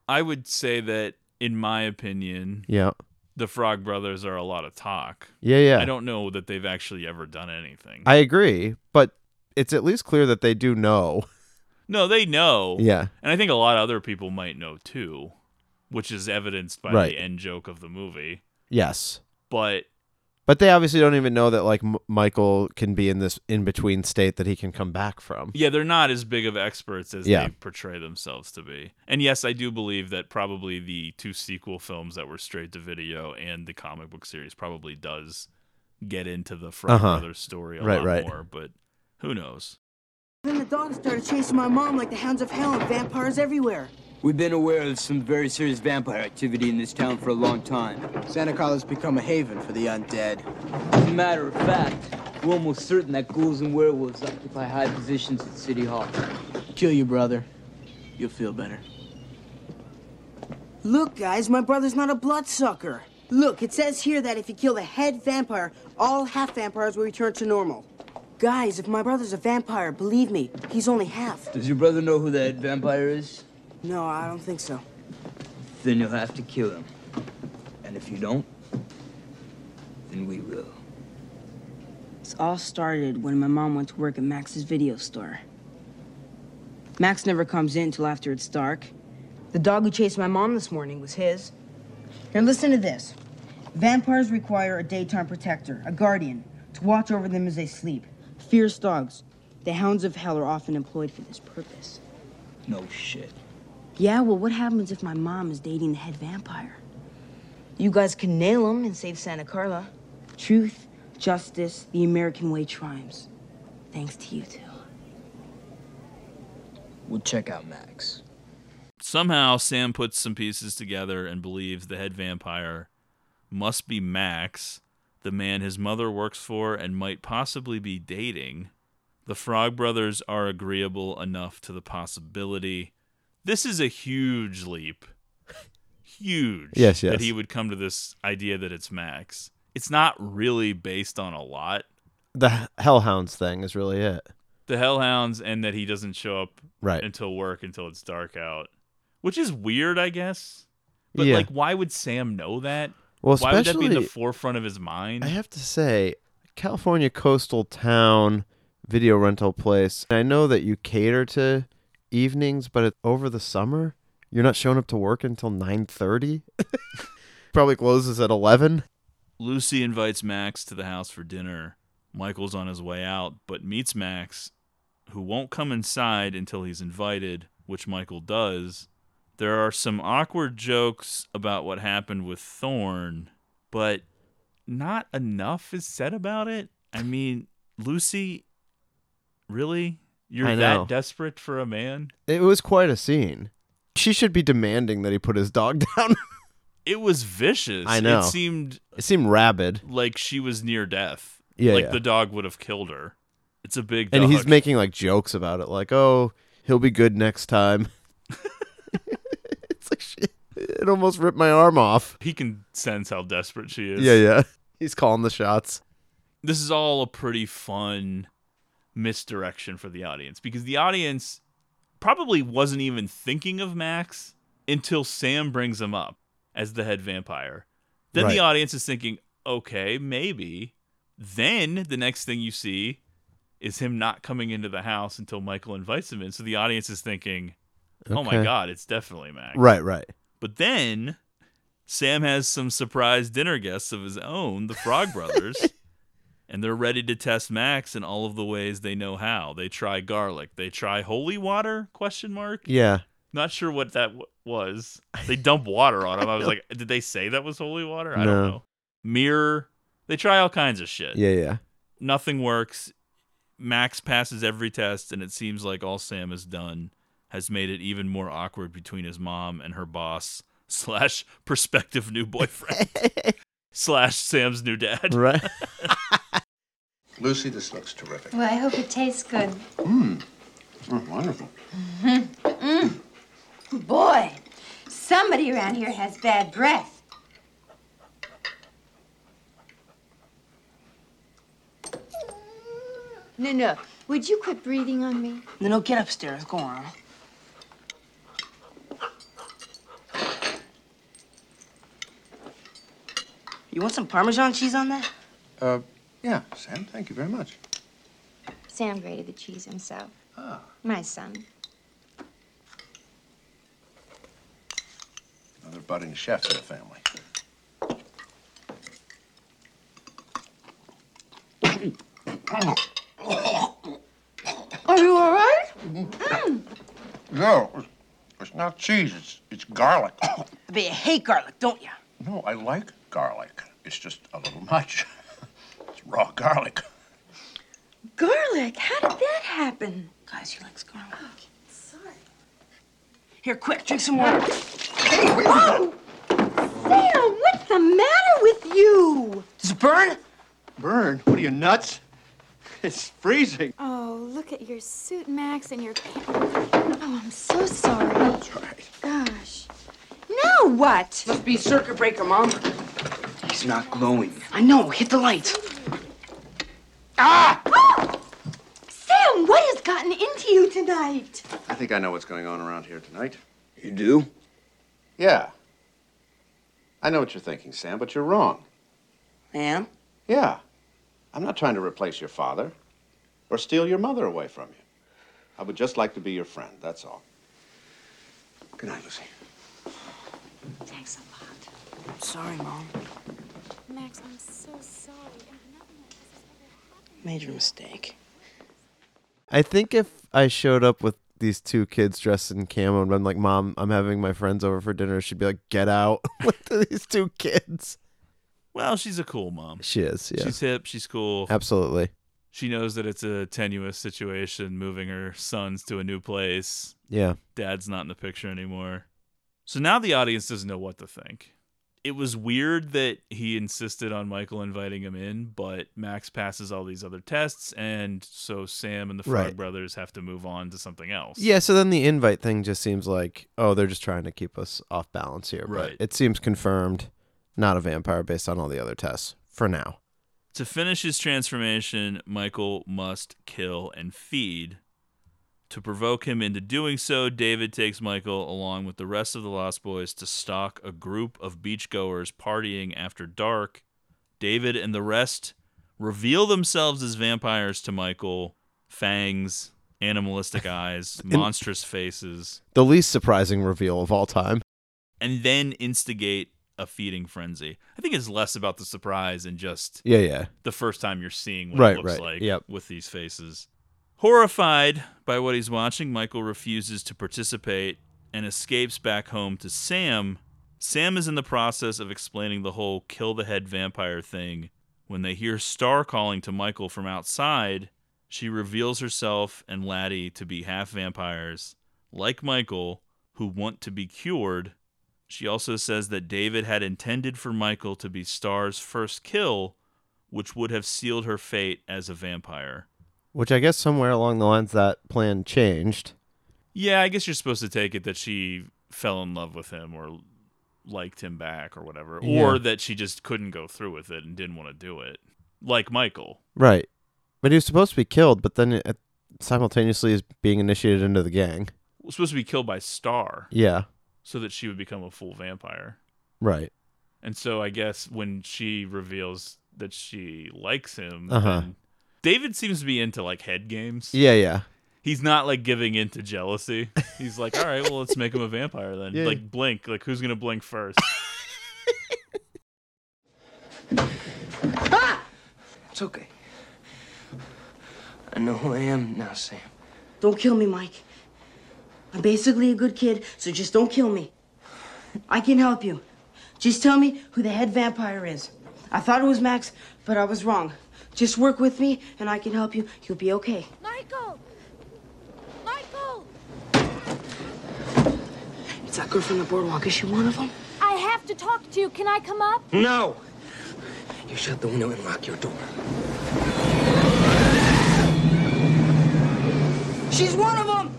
I would say that, in my opinion, Yeah. the Frog Brothers are a lot of talk. Yeah, yeah. I don't know that they've actually ever done anything. I agree, but it's at least clear that they do know. no, they know. Yeah. And I think a lot of other people might know too, which is evidenced by Right. the end joke of the movie. Yes. But But they obviously don't even know that like M- Michael can be in this in between state that he can come back from. yeah, they're not as big of experts as Yeah. they portray themselves to be. And yes, I do believe that probably the two sequel films that were straight to video and the comic book series probably does get into the Frog Uh-huh. Brothers story a Right, lot right. more, but who knows? Then the dogs started chasing my mom like the hounds of hell and vampires everywhere. We've been aware of some very serious vampire activity in this town for a long time. Santa Carla's become a haven for the undead. As a matter of fact, we're almost certain that ghouls and werewolves occupy high positions at City Hall. Kill your brother. You'll feel better. Look, guys, my brother's not a bloodsucker. Look, it says here that if you kill the head vampire, all half vampires will return to normal. Guys, if my brother's a vampire, believe me, he's only half. Does your brother know who the head vampire is? No, I don't think so. Then you'll have to kill him. And if you don't, then we will. This all started when my mom went to work at Max's video store. Max never comes in until after it's dark. The dog who chased my mom this morning was his. Here, listen to this. Vampires require a daytime protector, a guardian, to watch over them as they sleep. Fierce dogs. The hounds of hell are often employed for this purpose. No shit. Yeah, well, what happens if my mom is dating the head vampire? You guys can nail him and save Santa Carla. Truth, justice, the American way triumphs. Thanks to you two. We'll check out Max. Somehow Sam puts some pieces together and believes the head vampire must be Max, the man his mother works for and might possibly be dating. The Frog Brothers are agreeable enough to the possibility. This is a huge leap. Huge. Yes, yes. That he would come to this idea that it's Max. It's not really based on a lot. The Hellhounds thing is really it. The Hellhounds and that he doesn't show up Right. until work until it's dark out. Which is weird, I guess. But Yeah. like why would Sam know that? Well, why would that be in the forefront of his mind? I have to say, California coastal town video rental place. And I know that you cater to evenings, but it, over the summer, you're not showing up to work until 9:30. Probably closes at 11. Lucy invites Max to the house for dinner. Michael's on his way out, but meets Max, who won't come inside until he's invited, which Michael does. There are some awkward jokes about what happened with Thorn, but not enough is said about it. I mean, Lucy, really? You're I know. that desperate for a man? It was quite a scene. She should be demanding that he put his dog down. It was vicious. I know. It seemed it seemed rabid. like she was near death. Yeah, like yeah. the dog would have killed her. It's a big And he's making like jokes about it like, "Oh, he'll be good next time." it's like shit. It almost ripped my arm off. he can sense how desperate she is. Yeah, yeah. He's calling the shots. This is all a pretty fun misdirection for the audience because the audience probably wasn't even thinking of Max until Sam brings him up as the head vampire. Then the audience is thinking, okay, maybe. Then the next thing you see is him not coming into the house until Michael invites him in. So the audience is thinking, "Oh my god, it's definitely Max." Right, right. But then Sam has some surprise dinner guests of his own, the Frog Brothers, and they're ready to test Max in all of the ways they know how. They try garlic. They try holy water? Question mark. Yeah. Not sure what that w- was. They dump water on him. I was like, did they say that was holy water? I No. don't know. Mirror. They try all kinds of shit. Yeah, yeah. Nothing works. Max passes every test, and it seems like all Sam has done has made it even more awkward between his mom and her boss slash prospective new boyfriend slash Sam's new dad. Right. Lucy, this looks terrific. Well, I hope it tastes good. Mmm. Oh, wonderful. Mm. Boy, somebody around here has bad breath. No, no. Would you quit breathing on me? No, no, get upstairs. Go on. You want some Parmesan cheese on that? Uh, yeah, Sam, thank you very much. Sam grated the cheese himself. Ah. My son. Another budding chef in the family. Are you all right? Mm. No, it's- it's not cheese. It's it's garlic. I bet you hate garlic, don't you? No, I like garlic. It's just a little much. It's raw garlic. Garlic? How did that happen? Guys, he likes garlic. Oh, sorry. Here, quick, drink some water. Whoa! Oh, Sam, what's the matter with you? Does it burn? Burn? What are you, nuts? It's freezing. Oh, look at your suit, Max, and your pants. Oh, I'm so sorry. That's right. Gosh. Now what? Must be circuit breaker, Mom. He's not glowing. I know. Hit the light. Ah! Sam, what has gotten into you tonight? I think I know what's going on around here tonight. You do? Yeah. I know what you're thinking, Sam, but you're wrong. Ma'am? Yeah. I'm not trying to replace your father or steal your mother away from you. I would just like to be your friend, that's all. Good night, Lucy. Thanks a lot. I'm sorry, Mom. Max, I'm so sorry. And nothing like this has ever happened. Major mistake. I think if I showed up with these two kids dressed in camo and been like, "Mom, I'm having my friends over for dinner," she'd be like, "Get out with these two kids." Well, she's a cool mom. She is. Yeah. She's hip. She's cool. Absolutely. She knows that it's a tenuous situation moving her sons to a new place. Yeah. Dad's not in the picture anymore. So now the audience doesn't know what to think. It was weird that he insisted on Michael inviting him in, but Max passes all these other tests, and so Sam and the Frog Right. brothers have to move on to something else. Yeah, so then the invite thing just seems like, oh, they're just trying to keep us off balance here. but Right. it seems confirmed, not a vampire based on all the other tests for now. To finish his transformation, Michael must kill and feed. To provoke him into doing so, David takes Michael along with the rest of the Lost Boys to stalk a group of beachgoers partying after dark. David and the rest reveal themselves as vampires to Michael fangs, animalistic eyes, monstrous faces, The least surprising reveal of all time. and then instigate a feeding frenzy. I think it's less about the surprise and just Yeah, yeah. the first time you're seeing what Right, it looks right. like Yep. with these faces. Horrified by what he's watching, Michael refuses to participate and escapes back home to Sam. Sam is in the process of explaining the whole kill the head vampire thing when they hear Star calling to Michael from outside. She reveals herself and Laddie to be half vampires, like Michael, who want to be cured. She also says that David had intended for Michael to be Star's first kill, which would have sealed her fate as a vampire. Which I guess somewhere along the lines that plan changed. Yeah, I guess you're supposed to take it that she fell in love with him or liked him back or whatever, Yeah. or that she just couldn't go through with it and didn't want to do it, like Michael. Right. But he was supposed to be killed, but then it simultaneously is being initiated into the gang. Was supposed to be killed by Star. Yeah. So that she would become a full vampire. Right. And so I guess when she reveals that she likes him, Uh-huh. Then David seems to be into like head games. Yeah, yeah. He's not like giving into jealousy. He's like, all right, well, let's make him a vampire then. Yeah. Like blink. Like who's gonna blink first? It's okay. I know who I am now, Sam. Don't kill me, Mike. I'm basically a good kid, so just don't kill me. I can help you. Just tell me who the head vampire is. I thought it was Max, but I was wrong. Just work with me, and I can help you. You'll be okay. Michael! Michael! It's that girl from the boardwalk. Is she one of them? I have to talk to you. Can I come up? No! You shut the window and lock your door. She's one of them!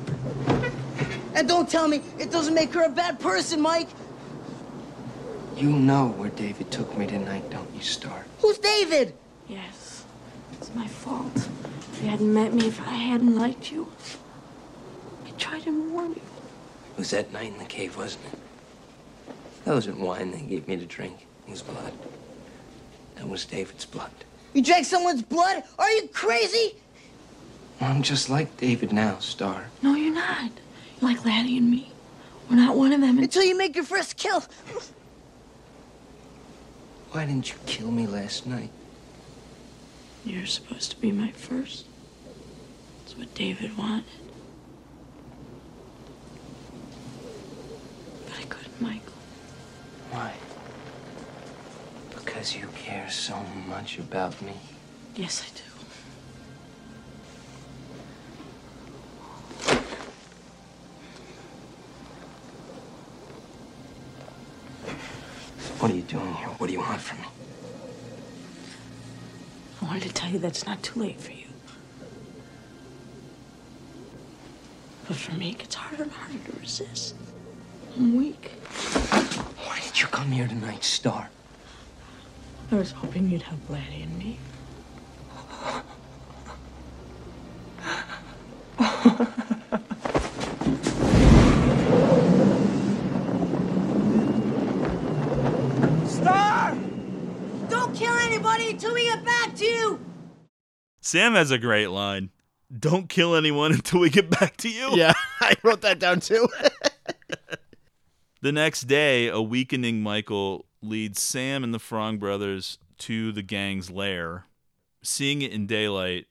And don't tell me it doesn't make her a bad person, Mike. You know where David took me tonight, don't you, Star? Who's David? Yes. It's my fault. If you hadn't met me, if I hadn't liked you, I tried to warn you. It was that night in the cave, wasn't it? That wasn't wine they gave me to drink. It was blood. That was David's blood. You drank someone's blood? Are you crazy? I'm just like David now, Star. No, you're not. You're like Laddie and me. We're not one of them. Until you make your first kill. Why didn't you kill me last night? You're supposed to be my first. That's what David wanted. But I couldn't, Michael. Why? Because you care so much about me. Yes, I do. What are you doing here? What do you want from me? I wanted to tell you that it's not too late for you. But for me, it gets harder and harder to resist. I'm weak. Why did you come here tonight, Star? I was hoping you'd have Laddie and me. Star! Don't kill anybody until we get back to you! Sam has a great line. Don't kill anyone until we get back to you. Yeah, I wrote that down too. The next day, a weakening Michael leads Sam and the Frog brothers to the gang's lair. Seeing it in daylight,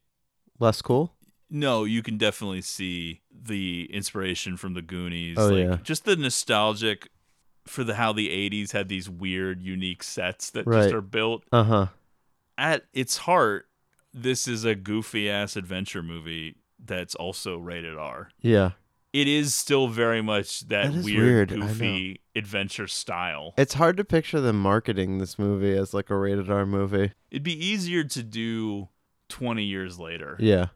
Less cool. no, you can definitely see the inspiration from the Goonies. Oh, like, yeah. Just the nostalgic for the how the 80s had these weird, unique sets that Right. just are built. Uh huh. At its heart, this is a goofy ass adventure movie that's also rated R. Yeah. It is still very much that, That weird, weird, goofy adventure style. It's hard to picture them marketing this movie as like a rated R movie. It'd be easier to do 20 years later. Yeah.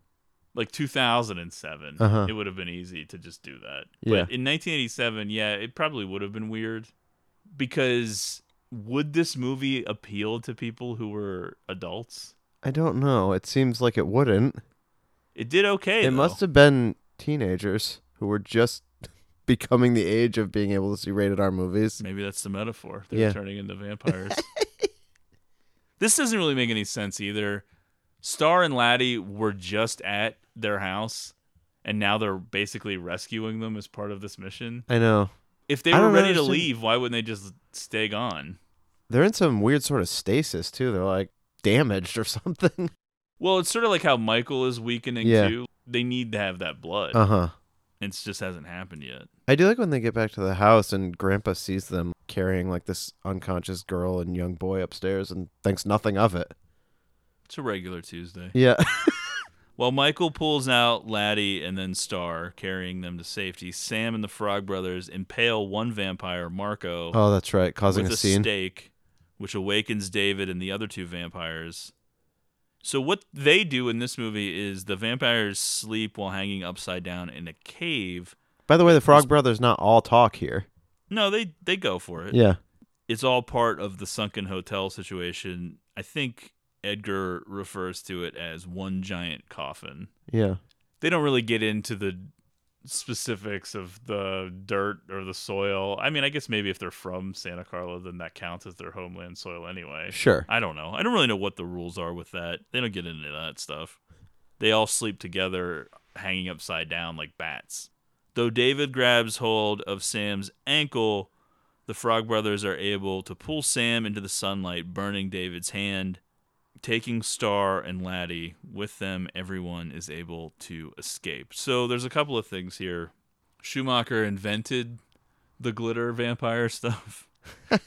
Like 2007. Uh-huh. It would have been easy to just do that. Yeah. But in 1987, yeah, it probably would have been weird because would this movie appeal to people who were adults? I don't know. It seems like it wouldn't. It did okay. it though. must have been teenagers who were just becoming the age of being able to see rated R movies. Maybe that's the metaphor. They're Yeah. turning into vampires. this doesn't really make any sense either. Star and Laddie were just at their house, and now they're basically rescuing them as part of this mission. I know. If they were ready to leave, why wouldn't they just stay gone? They're in some weird sort of stasis too. They're like damaged or something. Well, it's sort of like how Michael is weakening Yeah. too. They need to have that blood. Uh huh. It just hasn't happened yet. I do like when they get back to the house and Grandpa sees them carrying like this unconscious girl and young boy upstairs and thinks nothing of it. It's a regular Tuesday. Yeah. While Michael pulls out Laddie and then Star, carrying them to safety, Sam and the Frog Brothers impale one vampire, Marco. Oh, that's right, causing with a a scene. stake, which awakens David and the other two vampires. So what they do in this movie is the vampires sleep while hanging upside down in a cave. By the way, the Frog Brothers not all talk here. No, they they go for it. Yeah. It's all part of the sunken hotel situation. I think Edgar refers to it as one giant coffin. Yeah. They don't really get into the specifics of the dirt or the soil. I mean, I guess maybe if they're from Santa Carla, then that counts as their homeland soil anyway. Sure. I don't know. I don't really know what the rules are with that. They don't get into that stuff. They all sleep together, hanging upside down like bats. Though David grabs hold of Sam's ankle, the Frog Brothers are able to pull Sam into the sunlight, burning David's hand. Taking Star and Laddie with them, everyone is able to escape. So there's a couple of things here. Schumacher invented the glitter vampire stuff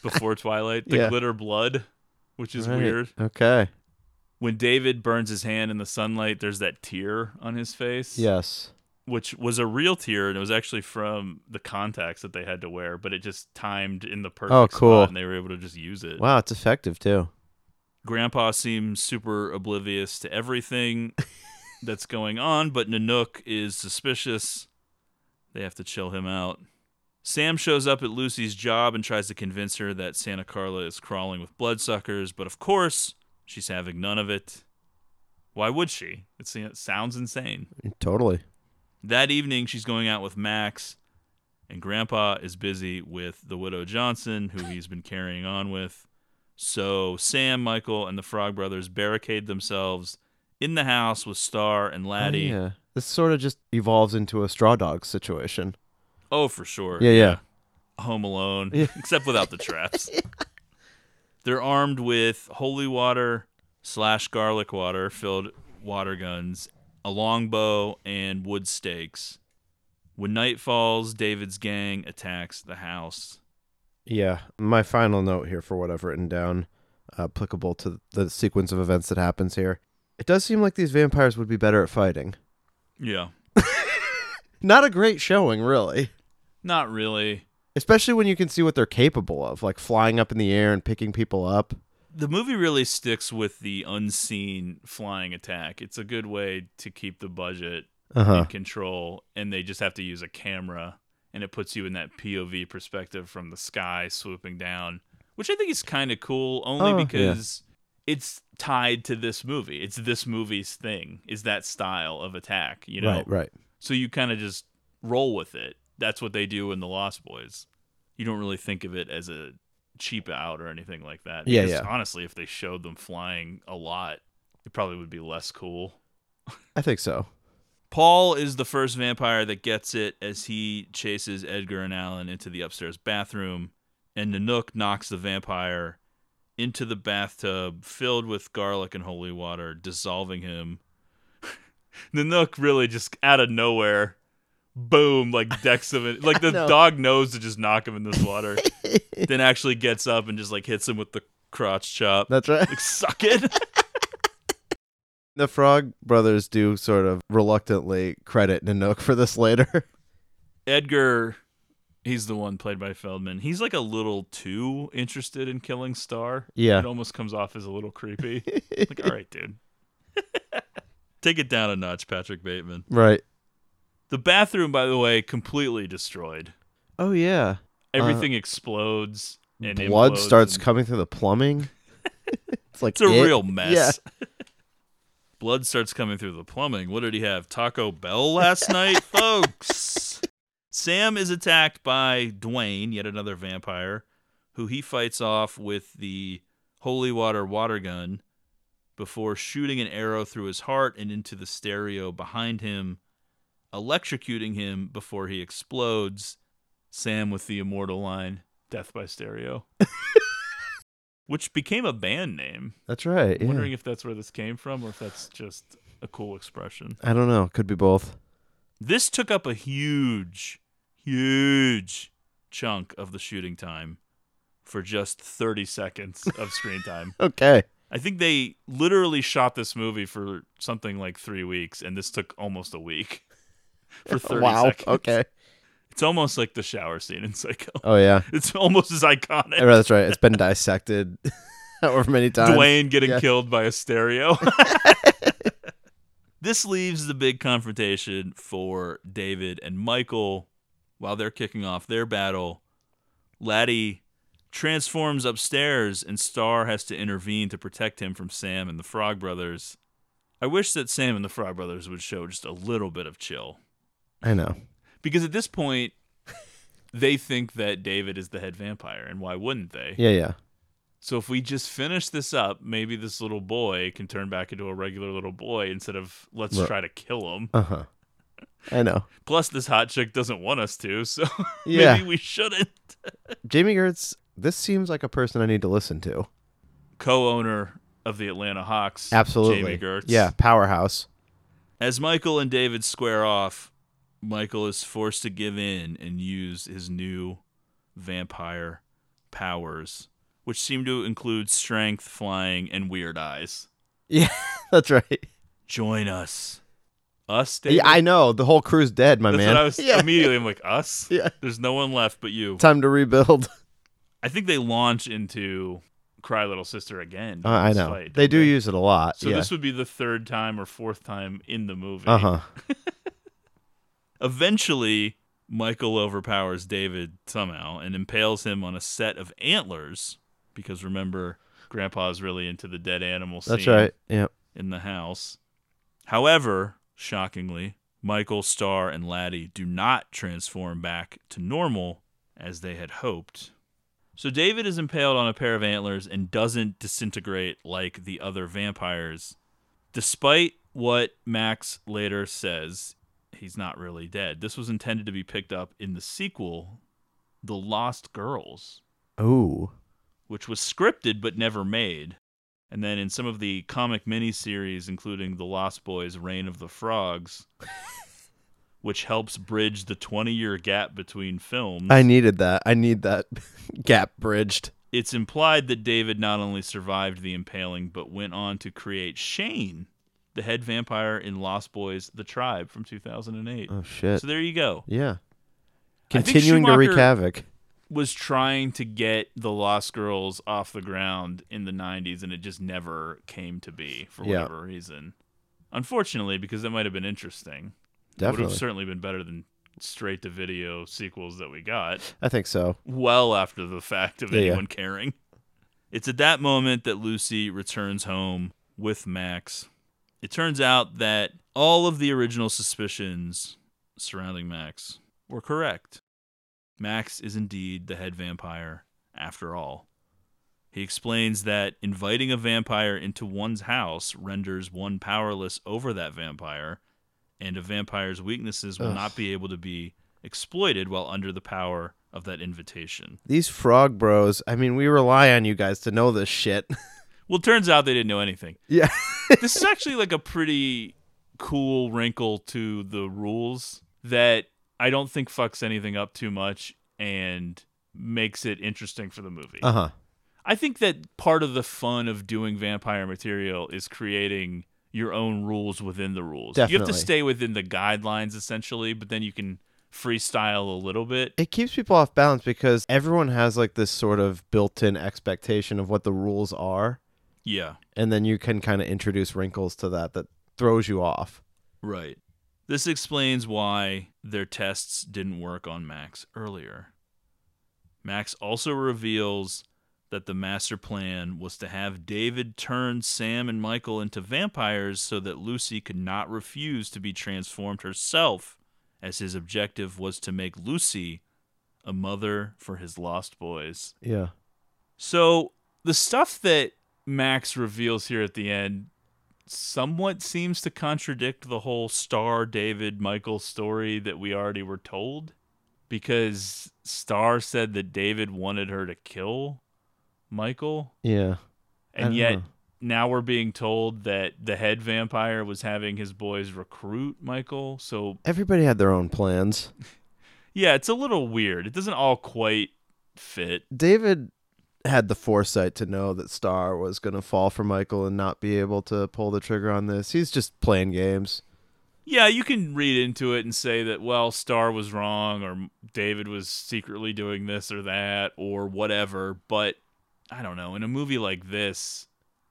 before Twilight, the Yeah. glitter blood, which is Right. weird. Okay. When David burns his hand in the sunlight, there's that tear on his face. Yes. Which was a real tear, and it was actually from the contacts that they had to wear, but it just timed in the perfect Oh, cool. spot, and they were able to just use it. Wow, it's effective too. Grandpa seems super oblivious to everything that's going on, but Nanook is suspicious. They have to chill him out. Sam shows up at Lucy's job and tries to convince her that Santa Carla is crawling with bloodsuckers, but of course, she's having none of it. Why would she? It's, it sounds insane. Totally. That evening, she's going out with Max, and Grandpa is busy with the widow Johnson, who he's been carrying on with. So Sam, Michael, and the Frog Brothers barricade themselves in the house with Star and Laddie. Oh, yeah. This sort of just evolves into a straw dog situation. Oh, for sure. Yeah, yeah. Home Alone, Yeah. except without the traps. They're armed with holy water slash garlic water filled water guns, a longbow, and wood stakes. When night falls, David's gang attacks the house. Yeah. My final note here for what I've written down, uh, applicable to the sequence of events that happens here. It does seem like these vampires would be better at fighting. Yeah. Not a great showing, really. Not really. Especially when you can see what they're capable of, like flying up in the air and picking people up. The movie really sticks with the unseen flying attack. It's a good way to keep the budget Uh-huh. in control, and they just have to use a camera, and it puts you in that POV perspective from the sky swooping down, which I think is kind of cool, only Oh, yeah. because it's tied to this movie. It's this movie's thing, is that style of attack, you know? Right, right. So you kind of just roll with it. That's what they do in The Lost Boys. You don't really think of it as a cheap out or anything like that. Yeah, Because yeah. Honestly, if they showed them flying a lot, it probably would be less cool. I think so. Paul is the first vampire that gets it as he chases Edgar and Alan into the upstairs bathroom, and Nanook knocks the vampire into the bathtub filled with garlic and holy water, dissolving him. Nanook really just out of nowhere, boom, like decks him in, like the know. dog knows to just knock him in this water, then actually gets up and just like hits him with the crotch chop. That's right. Like, suck it. The Frog Brothers do sort of reluctantly credit Nanook for this later. Edgar, he's the one played by Feldman. He's like a little too interested in killing Star. Yeah. It almost comes off as a little creepy. like, all right, dude. Take it down a notch, Patrick Bateman. right. The bathroom, by the way, completely destroyed. Oh yeah. Everything uh, explodes and Blood starts and- coming through the plumbing. it's like It's a it. real mess. Yeah. Blood starts coming through the plumbing. What did he have? Taco Bell last night, folks. Sam is attacked by Dwayne, yet another vampire, who he fights off with the holy water water gun before shooting an arrow through his heart and into the stereo behind him, electrocuting him before he explodes. Sam with the immortal line, Death by Stereo. Which became a band name. That's right. I'm Yeah. wondering if that's where this came from or if that's just a cool expression. I don't know. Could be both. This took up a huge, huge chunk of the shooting time for just 30 seconds of screen time. Okay. I think they literally shot this movie for something like three weeks, and this took almost a week for 30 Wow, seconds. okay. It's almost like the shower scene in Psycho. Oh, yeah. It's almost as iconic. That's right. It's been dissected however many times. Dwayne getting Yeah. killed by a stereo. this leaves the big confrontation for David and Michael while they're kicking off their battle. Laddie transforms upstairs and Star has to intervene to protect him from Sam and the Frog Brothers. I wish that Sam and the Frog Brothers would show just a little bit of chill. I know. Because at this point, they think that David is the head vampire, and why wouldn't they? Yeah, yeah. So if we just finish this up, maybe this little boy can turn back into a regular little boy instead of let's try to kill him. Uh huh. I know. Plus, this hot chick doesn't want us to, so Yeah. maybe we shouldn't. Jami Gertz, this seems like a person I need to listen to. Co-owner of the Atlanta Hawks, Absolutely. Jami Gertz. Yeah, powerhouse. As Michael and David square off, Michael is forced to give in and use his new vampire powers, which seem to include strength, flying, and weird eyes. Yeah, that's right. Join us. Us, David? Yeah, I know. The whole crew's dead, my That's man. what I was yeah. immediately. I'm like, us? Yeah. There's no one left but you. Time to rebuild. I think they launch into Cry Little Sister again. Uh, I know. fight, they do use it a lot. So yeah. this would be the third time or fourth time in the movie. Uh huh. Eventually, Michael overpowers David somehow and impales him on a set of antlers because remember, Grandpa's really into the dead animal scene That's right. Yep. in the house. However, shockingly, Michael, Star, and Laddie do not transform back to normal as they had hoped. So David is impaled on a pair of antlers and doesn't disintegrate like the other vampires. Despite what Max later says, he's not really dead. This was intended to be picked up in the sequel, The Lost Girls, Ooh. which was scripted but never made. And then in some of the comic miniseries, including The Lost Boys Reign of the Frogs, which helps bridge the 20 year gap between films. I needed that. I need that gap bridged. it's implied that David not only survived the impaling, but went on to create Shane, the head vampire in Lost Boys The Tribe from 2008. Oh shit. So there you go. Yeah. Continuing to wreak havoc. Was trying to get the Lost Girls off the ground in the 90s, and it just never came to be for Yeah. whatever reason. Unfortunately, because that might have been interesting. It would Definitely. have certainly been better than straight to video sequels that we got. I think so. well after the fact of Yeah, yeah. anyone caring. It's at that moment that Lucy returns home with Max. It turns out that all of the original suspicions surrounding Max were correct. Max is indeed the head vampire after all. He explains that inviting a vampire into one's house renders one powerless over that vampire, and a vampire's weaknesses will Ugh. not be able to be exploited while under the power of that invitation. These frog bros. I mean, we rely on you guys to know this shit. Well, it turns out they didn't know anything. Yeah. this is actually like a pretty cool wrinkle to the rules that I don't think fucks anything up too much and makes it interesting for the movie. Uh huh. I think that part of the fun of doing vampire material is creating your own rules within the rules. Definitely. You have to stay within the guidelines essentially, but then you can freestyle a little bit. It keeps people off balance because everyone has like this sort of built-in expectation of what the rules are, Yeah. and then you can kind of introduce wrinkles to that that throws you off. Right. This explains why their tests didn't work on Max earlier. Max also reveals that the master plan was to have David turn Sam and Michael into vampires so that Lucy could not refuse to be transformed herself, as his objective was to make Lucy a mother for his lost boys. Yeah. So the stuff that Max reveals here at the end somewhat seems to contradict the whole Star David Michael story that we already were told because Star said that David wanted her to kill Michael Yeah. And yet know. now we're being told that the head vampire was having his boys recruit Michael. So Everybody had their own plans. yeah, it's a little weird. It doesn't all quite fit. David had the foresight to know that Star was going to fall for Michael and not be able to pull the trigger on this. He's just playing games. Yeah, you can read into it and say that, well, Star was wrong or David was secretly doing this or that or whatever. But I don't know. In a movie like this,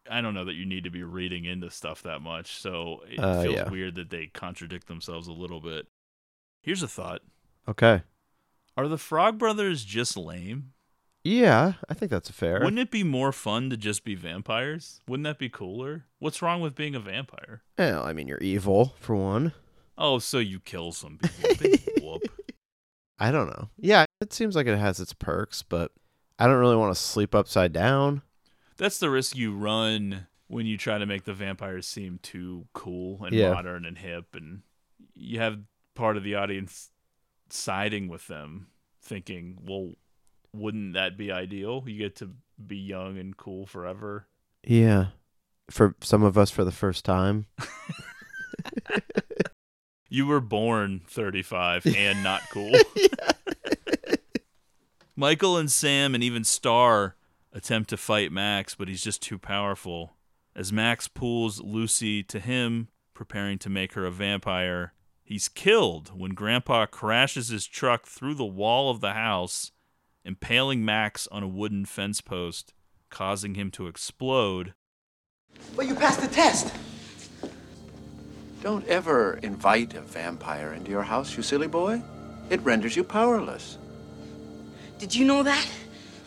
I don't know that you need to be reading into stuff that much. So it Uh, feels yeah. weird that they contradict themselves a little bit. Here's a thought Okay. Are the Frog Brothers just lame? Yeah, I think that's fair. Wouldn't it be more fun to just be vampires? Wouldn't that be cooler? What's wrong with being a vampire? Well, I mean, you're evil for one. Oh, so you kill some people. I don't know. Yeah, it seems like it has its perks, but I don't really want to sleep upside down. That's the risk you run when you try to make the vampires seem too cool and Yeah. modern and hip, and you have part of the audience siding with them, thinking, "Well, wouldn't that be ideal? You get to be young and cool forever." Yeah. For some of us for the first time. You were born 35 and not cool. Michael and Sam and even Star attempt to fight Max, but he's just too powerful. As Max pulls Lucy to him, preparing to make her a vampire, he's killed when Grandpa crashes his truck through the wall of the house, impaling Max on a wooden fence post, causing him to explode. But you passed the test. Don't ever invite a vampire into your house, you silly boy. It renders you powerless. Did you know that?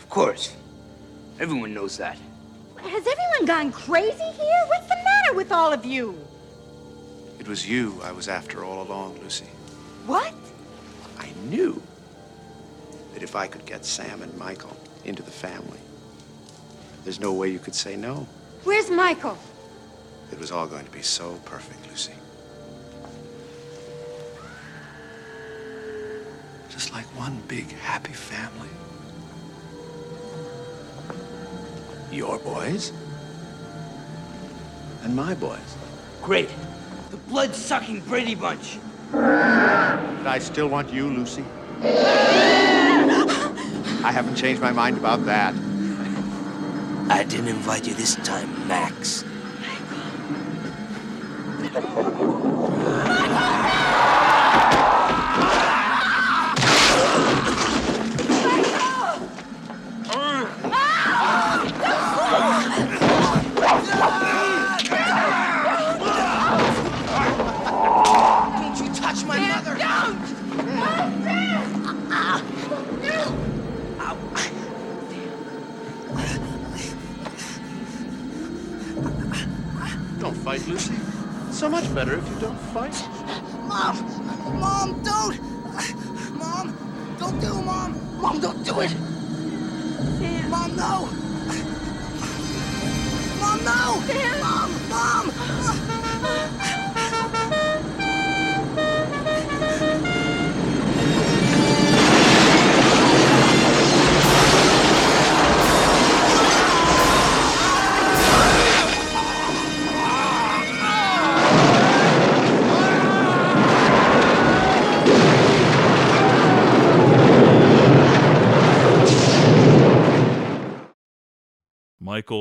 Of course. Everyone knows that. Has everyone gone crazy here? What's the matter with all of you? It was you I was after all along, Lucy. What? I knew that if I could get Sam and Michael into the family, there's no way you could say no. Where's Michael? It was all going to be so perfect, Lucy. Just like one big happy family. Your boys and my boys. Great. The blood sucking Brady Bunch. But I still want you, Lucy. I haven't changed my mind about that. I didn't invite you this time, Max.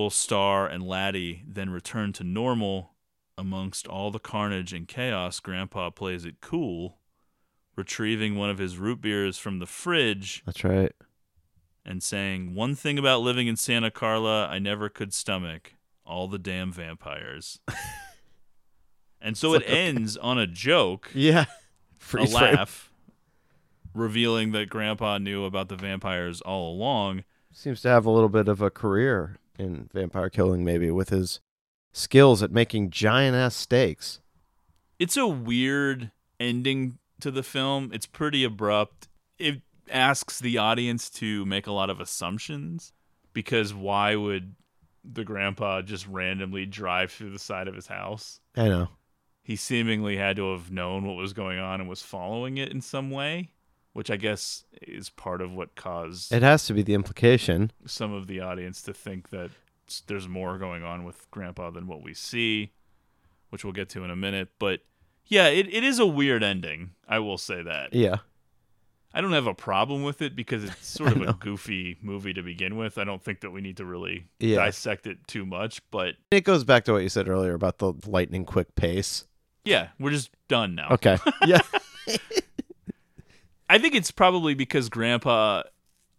Star, and Laddie then return to normal. Amongst all the carnage and chaos, Grandpa plays it cool, retrieving one of his root beers from the fridge That's right. and saying, One thing about living in Santa Carla I never could stomach all the damn vampires. and so it ends on a joke. Yeah. a laugh, revealing that Grandpa knew about the vampires all along. Seems to have a little bit of a career in vampire killing, maybe, with his skills at making giant ass steaks. It's a weird ending to the film. It's pretty abrupt. It asks the audience to make a lot of assumptions because why would the grandpa just randomly drive through the side of his house? I know. He seemingly had to have known what was going on and was following it in some way, which I guess is part of what caused It has to be the implication. some of the audience to think that s- there's more going on with Grandpa than what we see, which we'll get to in a minute. But yeah, it, it is a weird ending. I will say that. Yeah. I don't have a problem with it because it's sort of a know. goofy movie to begin with. I don't think that we need to really Yeah. dissect it too much. But It goes back to what you said earlier about the lightning quick pace. yeah, we're just done now. Okay. Yeah. I think it's probably because Grandpa,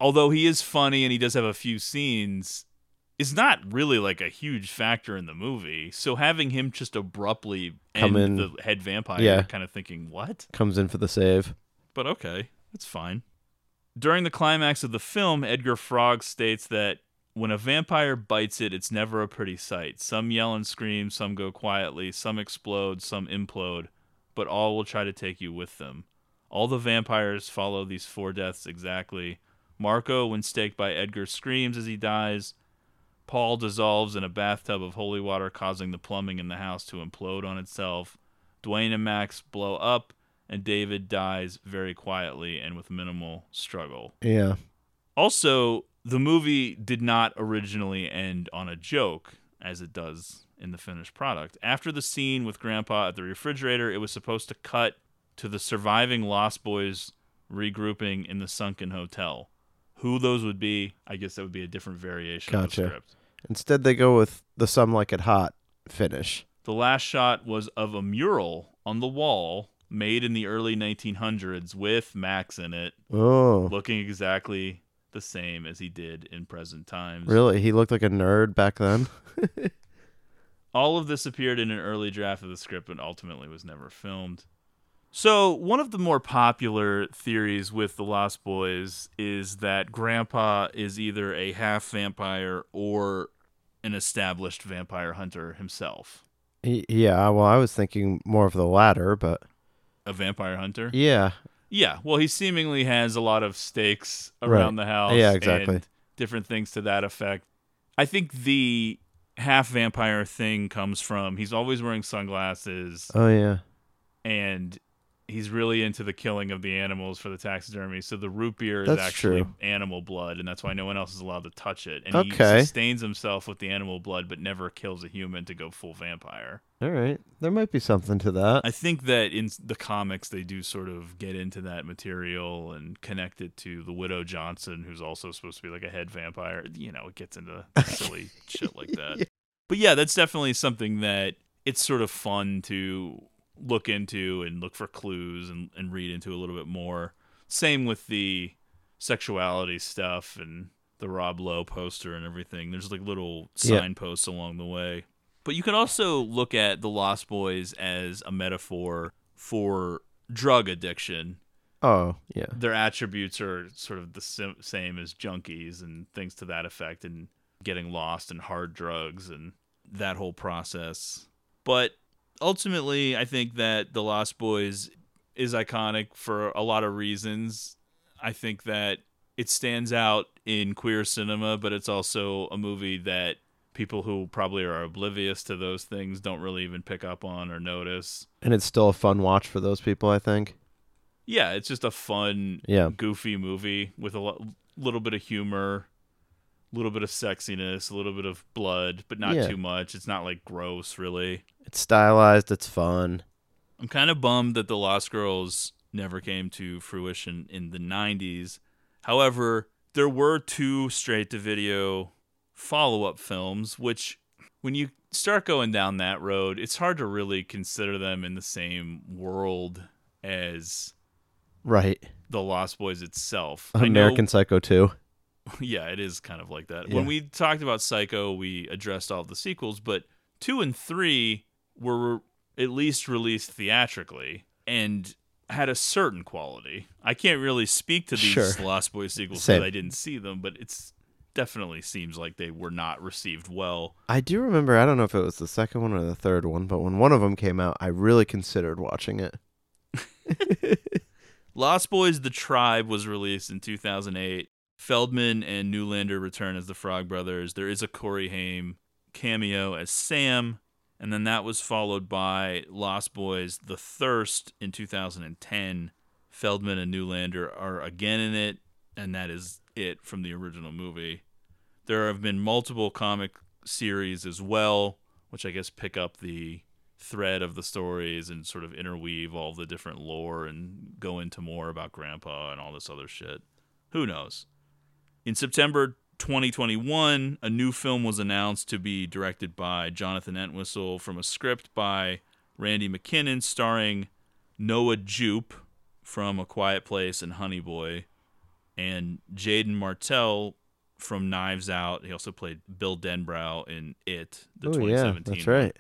although he is funny and he does have a few scenes, is not really like a huge factor in the movie. So having him just abruptly Come end in- the head vampire, yeah. kind of thinking, what? Comes in for the save. But okay, that's fine. During the climax of the film, Edgar Frog states that when a vampire bites it, it's never a pretty sight. Some yell and scream, some go quietly, some explode, some implode, but all will try to take you with them. All the vampires follow these four deaths exactly. Marco, when staked by Edgar, screams as he dies. Paul dissolves in a bathtub of holy water, causing the plumbing in the house to implode on itself. Dwayne and Max blow up, and David dies very quietly and with minimal struggle. Yeah. Also, the movie did not originally end on a joke, as it does in the finished product. After the scene with Grandpa at the refrigerator, it was supposed to cut to the surviving Lost Boys regrouping in the sunken hotel. Who those would be, I guess that would be a different variation of the script. Instead, they go with the "Some Like It Hot" finish. The last shot was of a mural on the wall made in the early 1900s with Max in it, Oh. looking exactly the same as he did in present times. Really, he looked like a nerd back then. All of this appeared in an early draft of the script, but ultimately was never filmed. So, one of the more popular theories with the Lost Boys is that Grandpa is either a half vampire or an established vampire hunter himself. Yeah, well, I was thinking more of the latter, but A vampire hunter? yeah, Yeah, well, he seemingly has a lot of stakes Right. around the house. Yeah, exactly. and different things to that effect. I think the half vampire thing comes from he's always wearing sunglasses. Oh, yeah. and he's really into the killing of the animals for the taxidermy. So the root beer is That's actually true. animal blood, and that's why no one else is allowed to touch it. And Okay. he sustains himself with the animal blood, but never kills a human to go full vampire. All right, there might be something to that. I think that in the comics they do sort of get into that material and connect it to the widow Johnson, who's also supposed to be like a head vampire. You know, it gets into silly shit like that. But yeah, that's definitely something that it's sort of fun to look into and look for clues and, and read into a little bit more. Same with the sexuality stuff and the Rob Lowe poster and everything. There's like little Yeah. signposts along the way. But you can also look at the Lost Boys as a metaphor for drug addiction. Oh, yeah. Their attributes are sort of the sim- same as junkies and things to that effect, and getting lost in hard drugs and that whole process. But ultimately, I think that The Lost Boys is iconic for a lot of reasons. I think that it stands out in queer cinema, but it's also a movie that people who probably are oblivious to those things don't really even pick up on or notice. And it's still a fun watch for those people, I think. Yeah, it's just a fun, Yeah. goofy movie with a lo- little bit of humor, a little bit of sexiness, a little bit of blood, but not Yeah. too much. It's not like gross, really. It's stylized, it's fun. I'm kind of bummed that the Lost Girls never came to fruition in the 90s. However, there were two straight to video follow up films, which, when you start going down that road, it's hard to really consider them in the same world as Right. the Lost Boys itself. I know- American Psycho 2. yeah, it is kind of like that. Yeah. When we talked about Psycho, we addressed all the sequels, but two and three were at least released theatrically and had a certain quality. I can't really speak to these Sure. Lost Boys sequels because I didn't see them, but it's definitely seems like they were not received well. I do remember, I don't know if it was the second one or the third one, but when one of them came out, I really considered watching it. Lost Boys The Tribe was released in 2008. Feldman and Newlander return as the Frog Brothers. There is a Corey Haim cameo as Sam. And then that was followed by Lost Boys The Thirst in 2010. Feldman and Newlander are again in it, and that is it from the original movie. There have been multiple comic series as well, which I guess pick up the thread of the stories and sort of interweave all the different lore and go into more about Grandpa and all this other shit. Who knows? In September 2021, a new film was announced to be directed by Jonathan Entwistle from a script by Randy McKinnon, starring Noah Jupe from A Quiet Place and Honey Boy, and Jaeden Martell from Knives Out. He also played Bill Denbrow in It, the Oh, yeah, that's one. right.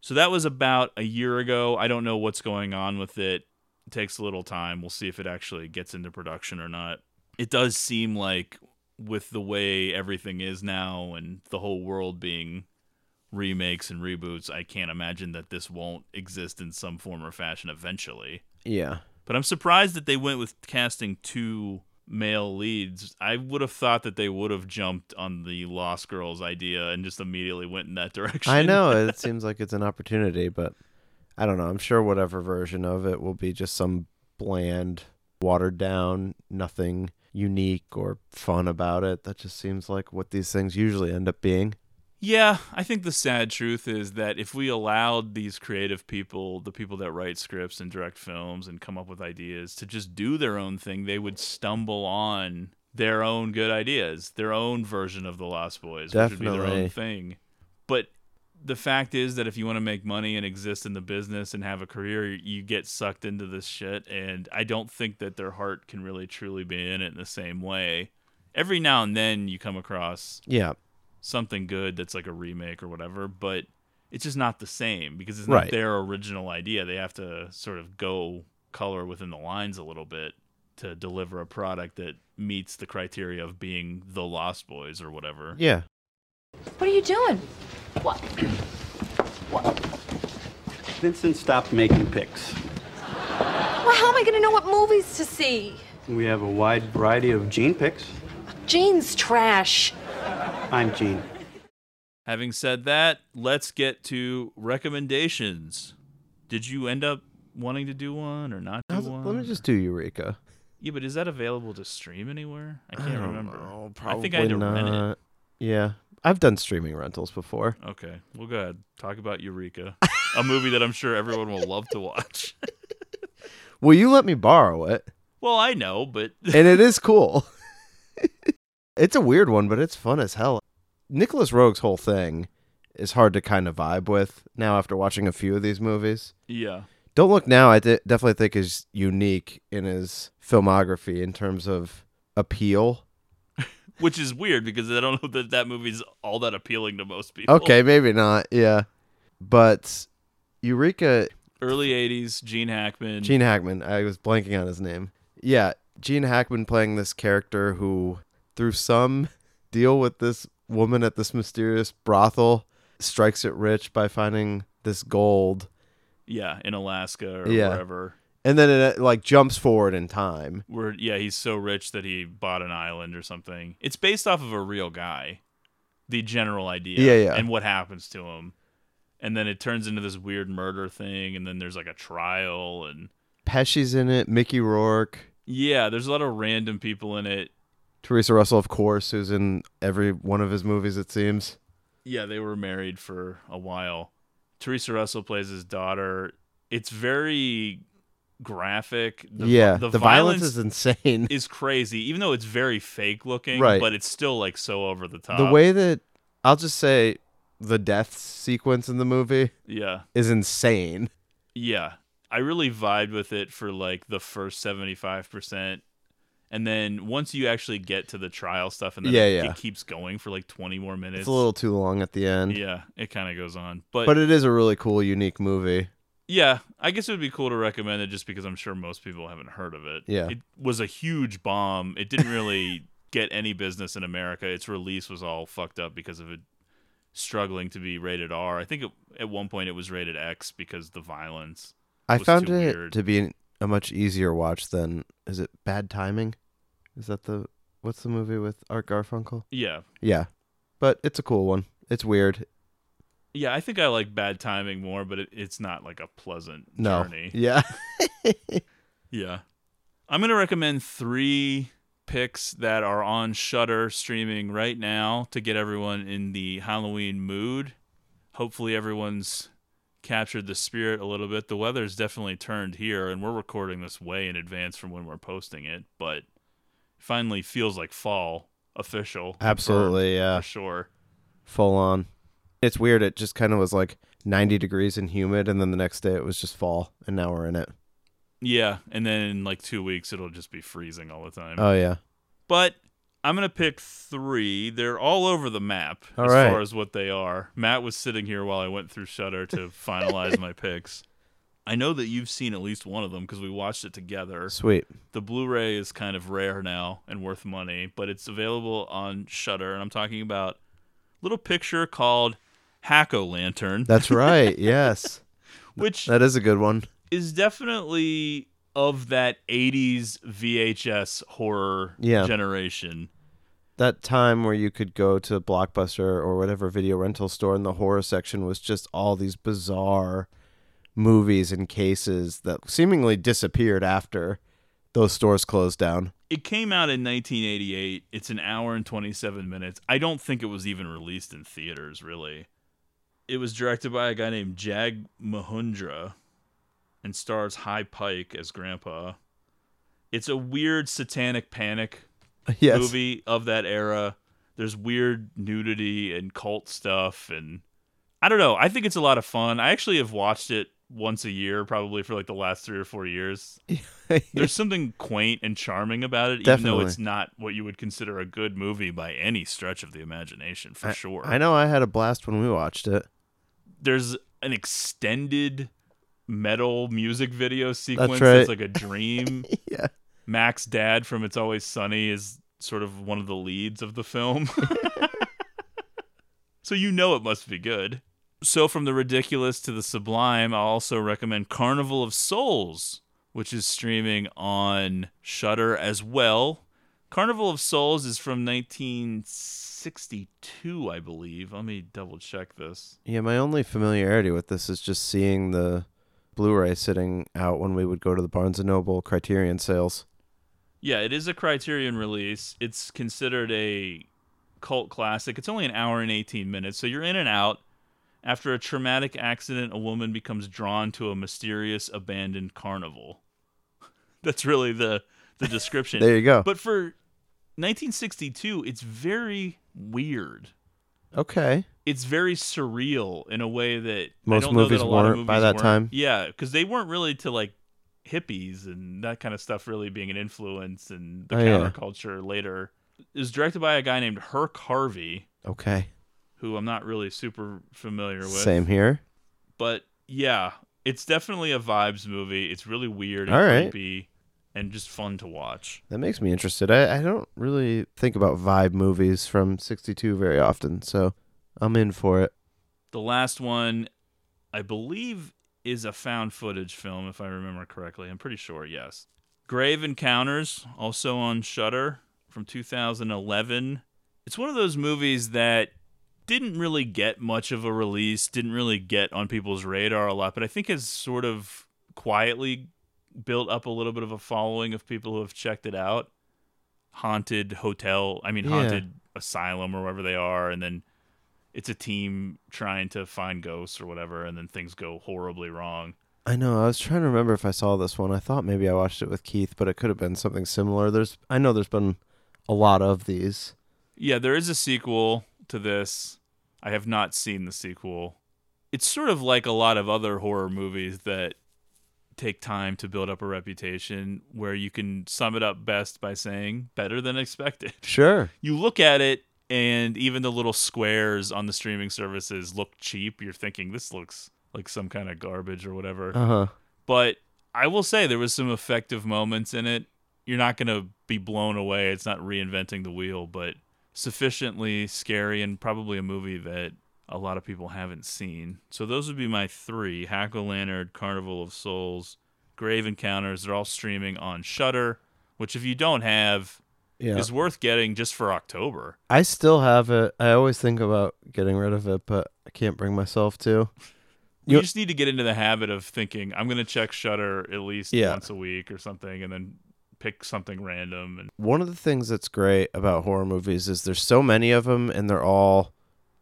So that was about a year ago. I don't know what's going on with it. It takes a little time. We'll see if it actually gets into production or not. It does seem like with the way everything is now and the whole world being remakes and reboots, I can't imagine that this won't exist in some form or fashion eventually. Yeah. But I'm surprised that they went with casting two male leads, I would have thought that they would have jumped on the Lost Girls idea and just immediately went in that direction. I know it seems like it's an opportunity, but I don't know. I'm sure whatever version of it will be just some bland, watered down, nothing unique or fun about it. That just seems like what these things usually end up being. Yeah, I think the sad truth is that if we allowed these creative people, the people that write scripts and direct films and come up with ideas, to just do their own thing, they would stumble on their own good ideas, their own version of the Lost Boys, which would be their own thing. But the fact is that if you want to make money and exist in the business and have a career, you get sucked into this shit. And I don't think that their heart can really truly be in it in the same way. Every now and then you come across Yeah. something good that's like a remake or whatever, but it's just not the same because it's not Right. their original idea. They have to sort of go color within the lines a little bit to deliver a product that meets the criteria of being the Lost Boys or whatever. Yeah. What are you doing? What? What? Vincent stopped making pics. Well, how am I going to know what movies to see? We have a wide variety of Gene pics. Gene's trash. I'm Gene. Having said that, let's get to recommendations. Did you end up wanting to do one or not do one? Let me just do Eureka. Yeah, but is that available to stream anywhere? I can't don't remember. know, I think I had to probably rent it. not. Yeah. I've done streaming rentals before. Okay, well, go ahead. Talk about Eureka, a movie that I'm sure everyone will love to watch. Will you let me borrow it? well, I know, but and it is cool. it's a weird one, but it's fun as hell. Nicolas Roeg's whole thing is hard to kind of vibe with now after watching a few of these movies. Yeah. Don't Look Now, I definitely think is unique in his filmography in terms of appeal. Which is weird because I don't know that that movie's all that appealing to most people. Okay, maybe not. Yeah. But Eureka, Early '80s, Gene Hackman. Gene Hackman, I was blanking on his name. Yeah, Gene Hackman playing this character who, through some deal with this woman at this mysterious brothel, strikes it rich by finding this gold. Yeah, in Alaska or yeah. wherever. And then it uh, like jumps forward in time. Where yeah, he's so rich that he bought an island or something. It's based off of a real guy. The general idea. Yeah, yeah. And what happens to him. And then it turns into this weird murder thing and then there's like a trial and Pesci's in it, Mickey Rourke, yeah, there's a lot of random people in it. Theresa Russell, of course, who's in every one of his movies, it seems. Yeah, they were married for a while. Theresa Russell plays his daughter. It's very graphic. The, Yeah, the, the violence is insane. Is crazy, even though it's very fake looking. Right. but it's still like so over the top. The way that I'll just say the death sequence in the movie Yeah. is insane. Yeah, I really vibed with it for like the first seventy five percent, and then once you actually get to the trial stuff, and then Yeah, it, yeah. it keeps going for like twenty more minutes. It's a little too long at the end. Yeah, it kind of goes on, but But it is a really cool, unique movie. Yeah, I guess it would be cool to recommend it just because I'm sure most people haven't heard of it. Yeah. It was a huge bomb. It didn't really get any business in America. Its release was all fucked up because of it struggling to be rated R. I think it, at one point it was rated X because the violence. I was found it weird. to be a much easier watch than is it Bad Timing? Is that the what's the movie with Art Garfunkel? Yeah. Yeah. But it's a cool one. It's weird. Yeah, I think I like Bad Timing more, but it, it's not like a pleasant No. journey. Yeah. Yeah. I'm going to recommend three picks that are on Shudder streaming right now to get everyone in the Halloween mood. Hopefully, everyone's captured the spirit a little bit. The weather's definitely turned here, and we're recording this way in advance from when we're posting it, but it finally feels like fall official. Absolutely, confirmed, yeah. For sure. Full on. It's weird. It just kind of was like 90 degrees and humid, and then the next day it was just fall, and now we're in it. Yeah, and then in like two weeks, it'll just be freezing all the time. Oh, yeah. But I'm gonna pick three. They're all over the map All as right. far as what they are. Matt was sitting here while I went through Shudder to finalize my picks. I know that you've seen at least one of them because we watched it together. Sweet. The Blu-ray is kind of rare now and worth money, but it's available on Shudder, and I'm talking about a little picture called Hack-O-Lantern. That's right. yes. Which That is a good one. is definitely of that 80s VHS horror Yeah. generation. That time where you could go to Blockbuster or whatever video rental store and the horror section was just all these bizarre movies and cases that seemingly disappeared after those stores closed down. It came out in 1988. It's an hour and 27 minutes. I don't think it was even released in theaters, really. It was directed by a guy named Jag Mundhra and stars Hy Pyke as Grandpa. It's a weird satanic panic Yes. movie of that era. There's weird nudity and cult stuff and I don't know. I think it's a lot of fun. I actually have watched it once a year probably for like the last 3 or 4 years. There's something quaint and charming about it even though it's not what you would consider a good movie by any stretch of the imagination for I- sure. I know I had a blast when we watched it. There's an extended metal music video sequence that's, right. that's like a dream. yeah. Mac's dad from It's Always Sunny is sort of one of the leads of the film. so you know it must be good. So from the ridiculous to the sublime, I'll also recommend Carnival of Souls, which is streaming on Shudder as well. Carnival of Souls is from 1962, I believe. Let me double check this. Yeah, my only familiarity with this is just seeing the Blu-ray sitting out when we would go to the Barnes and Noble Criterion sales. Yeah, it is a Criterion release. It's considered a cult classic. It's only an hour and 18 minutes, so you're in and out. After a traumatic accident, a woman becomes drawn to a mysterious abandoned carnival. That's really the the description. There you go. But for 1962, it's very weird. Okay. It's very surreal in a way that Most I don't know movies that a lot of weren't by that weren't. time. Yeah, because they weren't really to like hippies and that kind of stuff really being an influence and the Oh, yeah. counterculture later. It was directed by a guy named Herk Harvey, Okay. who I'm not really super familiar with. Same here. But yeah, it's definitely a vibes movie. It's really weird and All right. creepy and just fun to watch. That makes me interested. I, I don't really think about vibe movies from 62 very often, so I'm in for it. The last one, I believe, is a found footage film, if I remember correctly. I'm pretty sure, yes. Grave Encounters, also on Shudder from 2011. It's one of those movies that didn't really get much of a release, didn't really get on people's radar a lot, but I think has sort of quietly built up a little bit of a following of people who have checked it out. Haunted hotel, I mean, Yeah. haunted asylum or wherever they are, and then it's a team trying to find ghosts or whatever, and then things go horribly wrong. I know. I was trying to remember if I saw this one. I thought maybe I watched it with Keith, but it could have been something similar. There's I know there's been a lot of these. Yeah, there is a sequel to this. I have not seen the sequel. It's sort of like a lot of other horror movies that take time to build up a reputation where you can sum it up best by saying better than expected. Sure. You look at it and even the little squares on the streaming services look cheap. You're thinking this looks like some kind of garbage or whatever. Uh-huh. But I will say there was some effective moments in it. You're not going to be blown away. It's not reinventing the wheel, but sufficiently scary and probably a movie that a lot of people haven't seen. So those would be my three: Hack-O-Lantern, Carnival of Souls, Grave Encounters. They're all streaming on Shudder, which if you don't have, Yeah. is worth getting just for October. I still have it. I always think about getting rid of it, but I can't bring myself to. You, You- just need to get into the habit of thinking I'm going to check Shudder at least Yeah. once a week or something, and then pick something random and One of the things that's great about horror movies is there's so many of them and they're all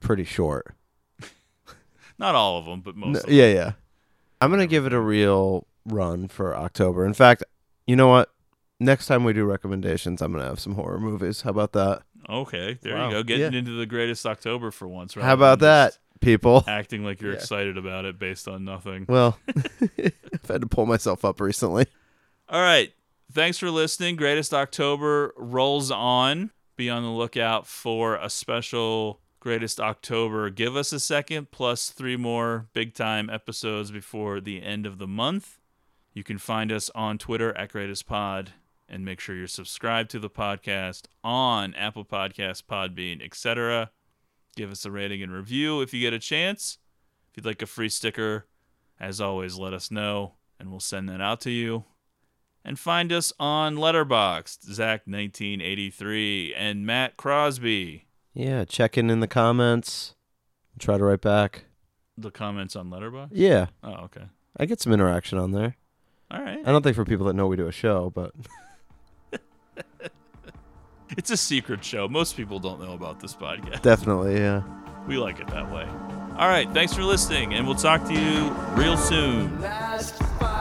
pretty short. not all of them, but most. No- of them. yeah, yeah. I'm gonna give it a real run for October. In fact, you know what? Next time we do recommendations, I'm gonna have some horror movies. How about that? Okay, there Wow. you go. Getting Yeah. into the greatest October for once. How about that, people? Acting like you're Yeah. excited about it based on nothing. Well, I've had to pull myself up recently. All right. Thanks for listening. Greatest October rolls on. Be on the lookout for a special Greatest October. Give us a second, plus three more big time episodes before the end of the month. You can find us on Twitter at Greatest Pod and make sure you're subscribed to the podcast on Apple Podcasts, Podbean, etc. Give us a rating and review if you get a chance. If you'd like a free sticker, as always, let us know and we'll send that out to you. And find us on Letterboxd, Zach1983, and Matt Crosby. Yeah, check in in the comments. Try to write back. The comments on Letterboxd. Yeah. Oh, okay. I get some interaction on there. All right. I don't think for people that know we do a show, but It's a secret show. Most people don't know about this podcast. definitely, yeah. We like it that way. All right. Thanks for listening, and we'll talk to you real soon. Last fire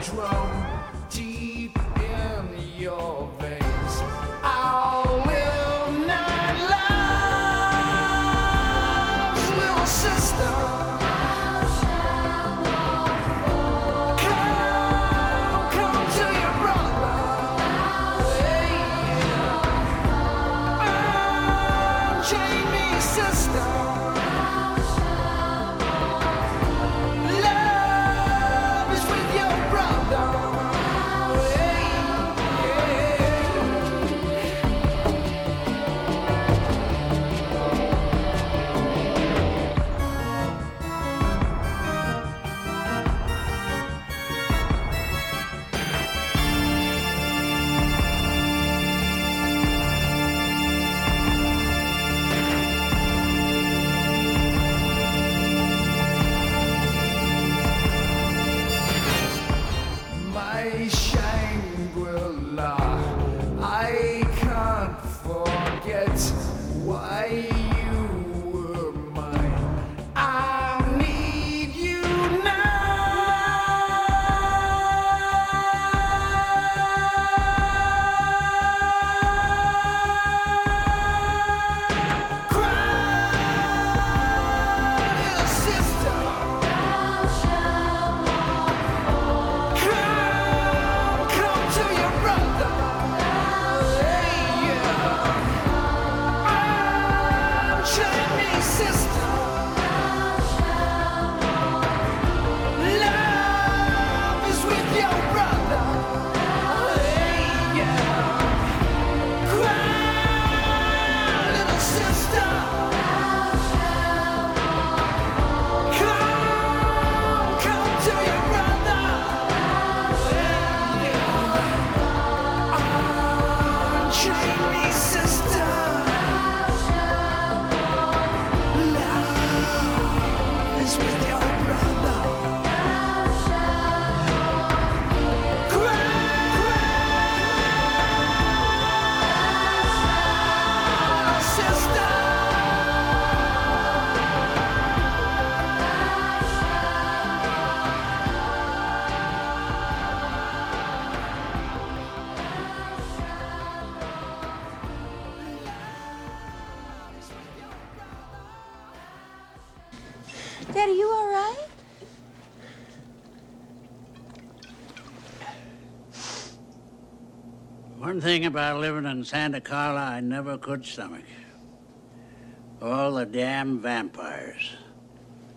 drum deep thing about living in Santa Carla I never could stomach. All the damn vampires.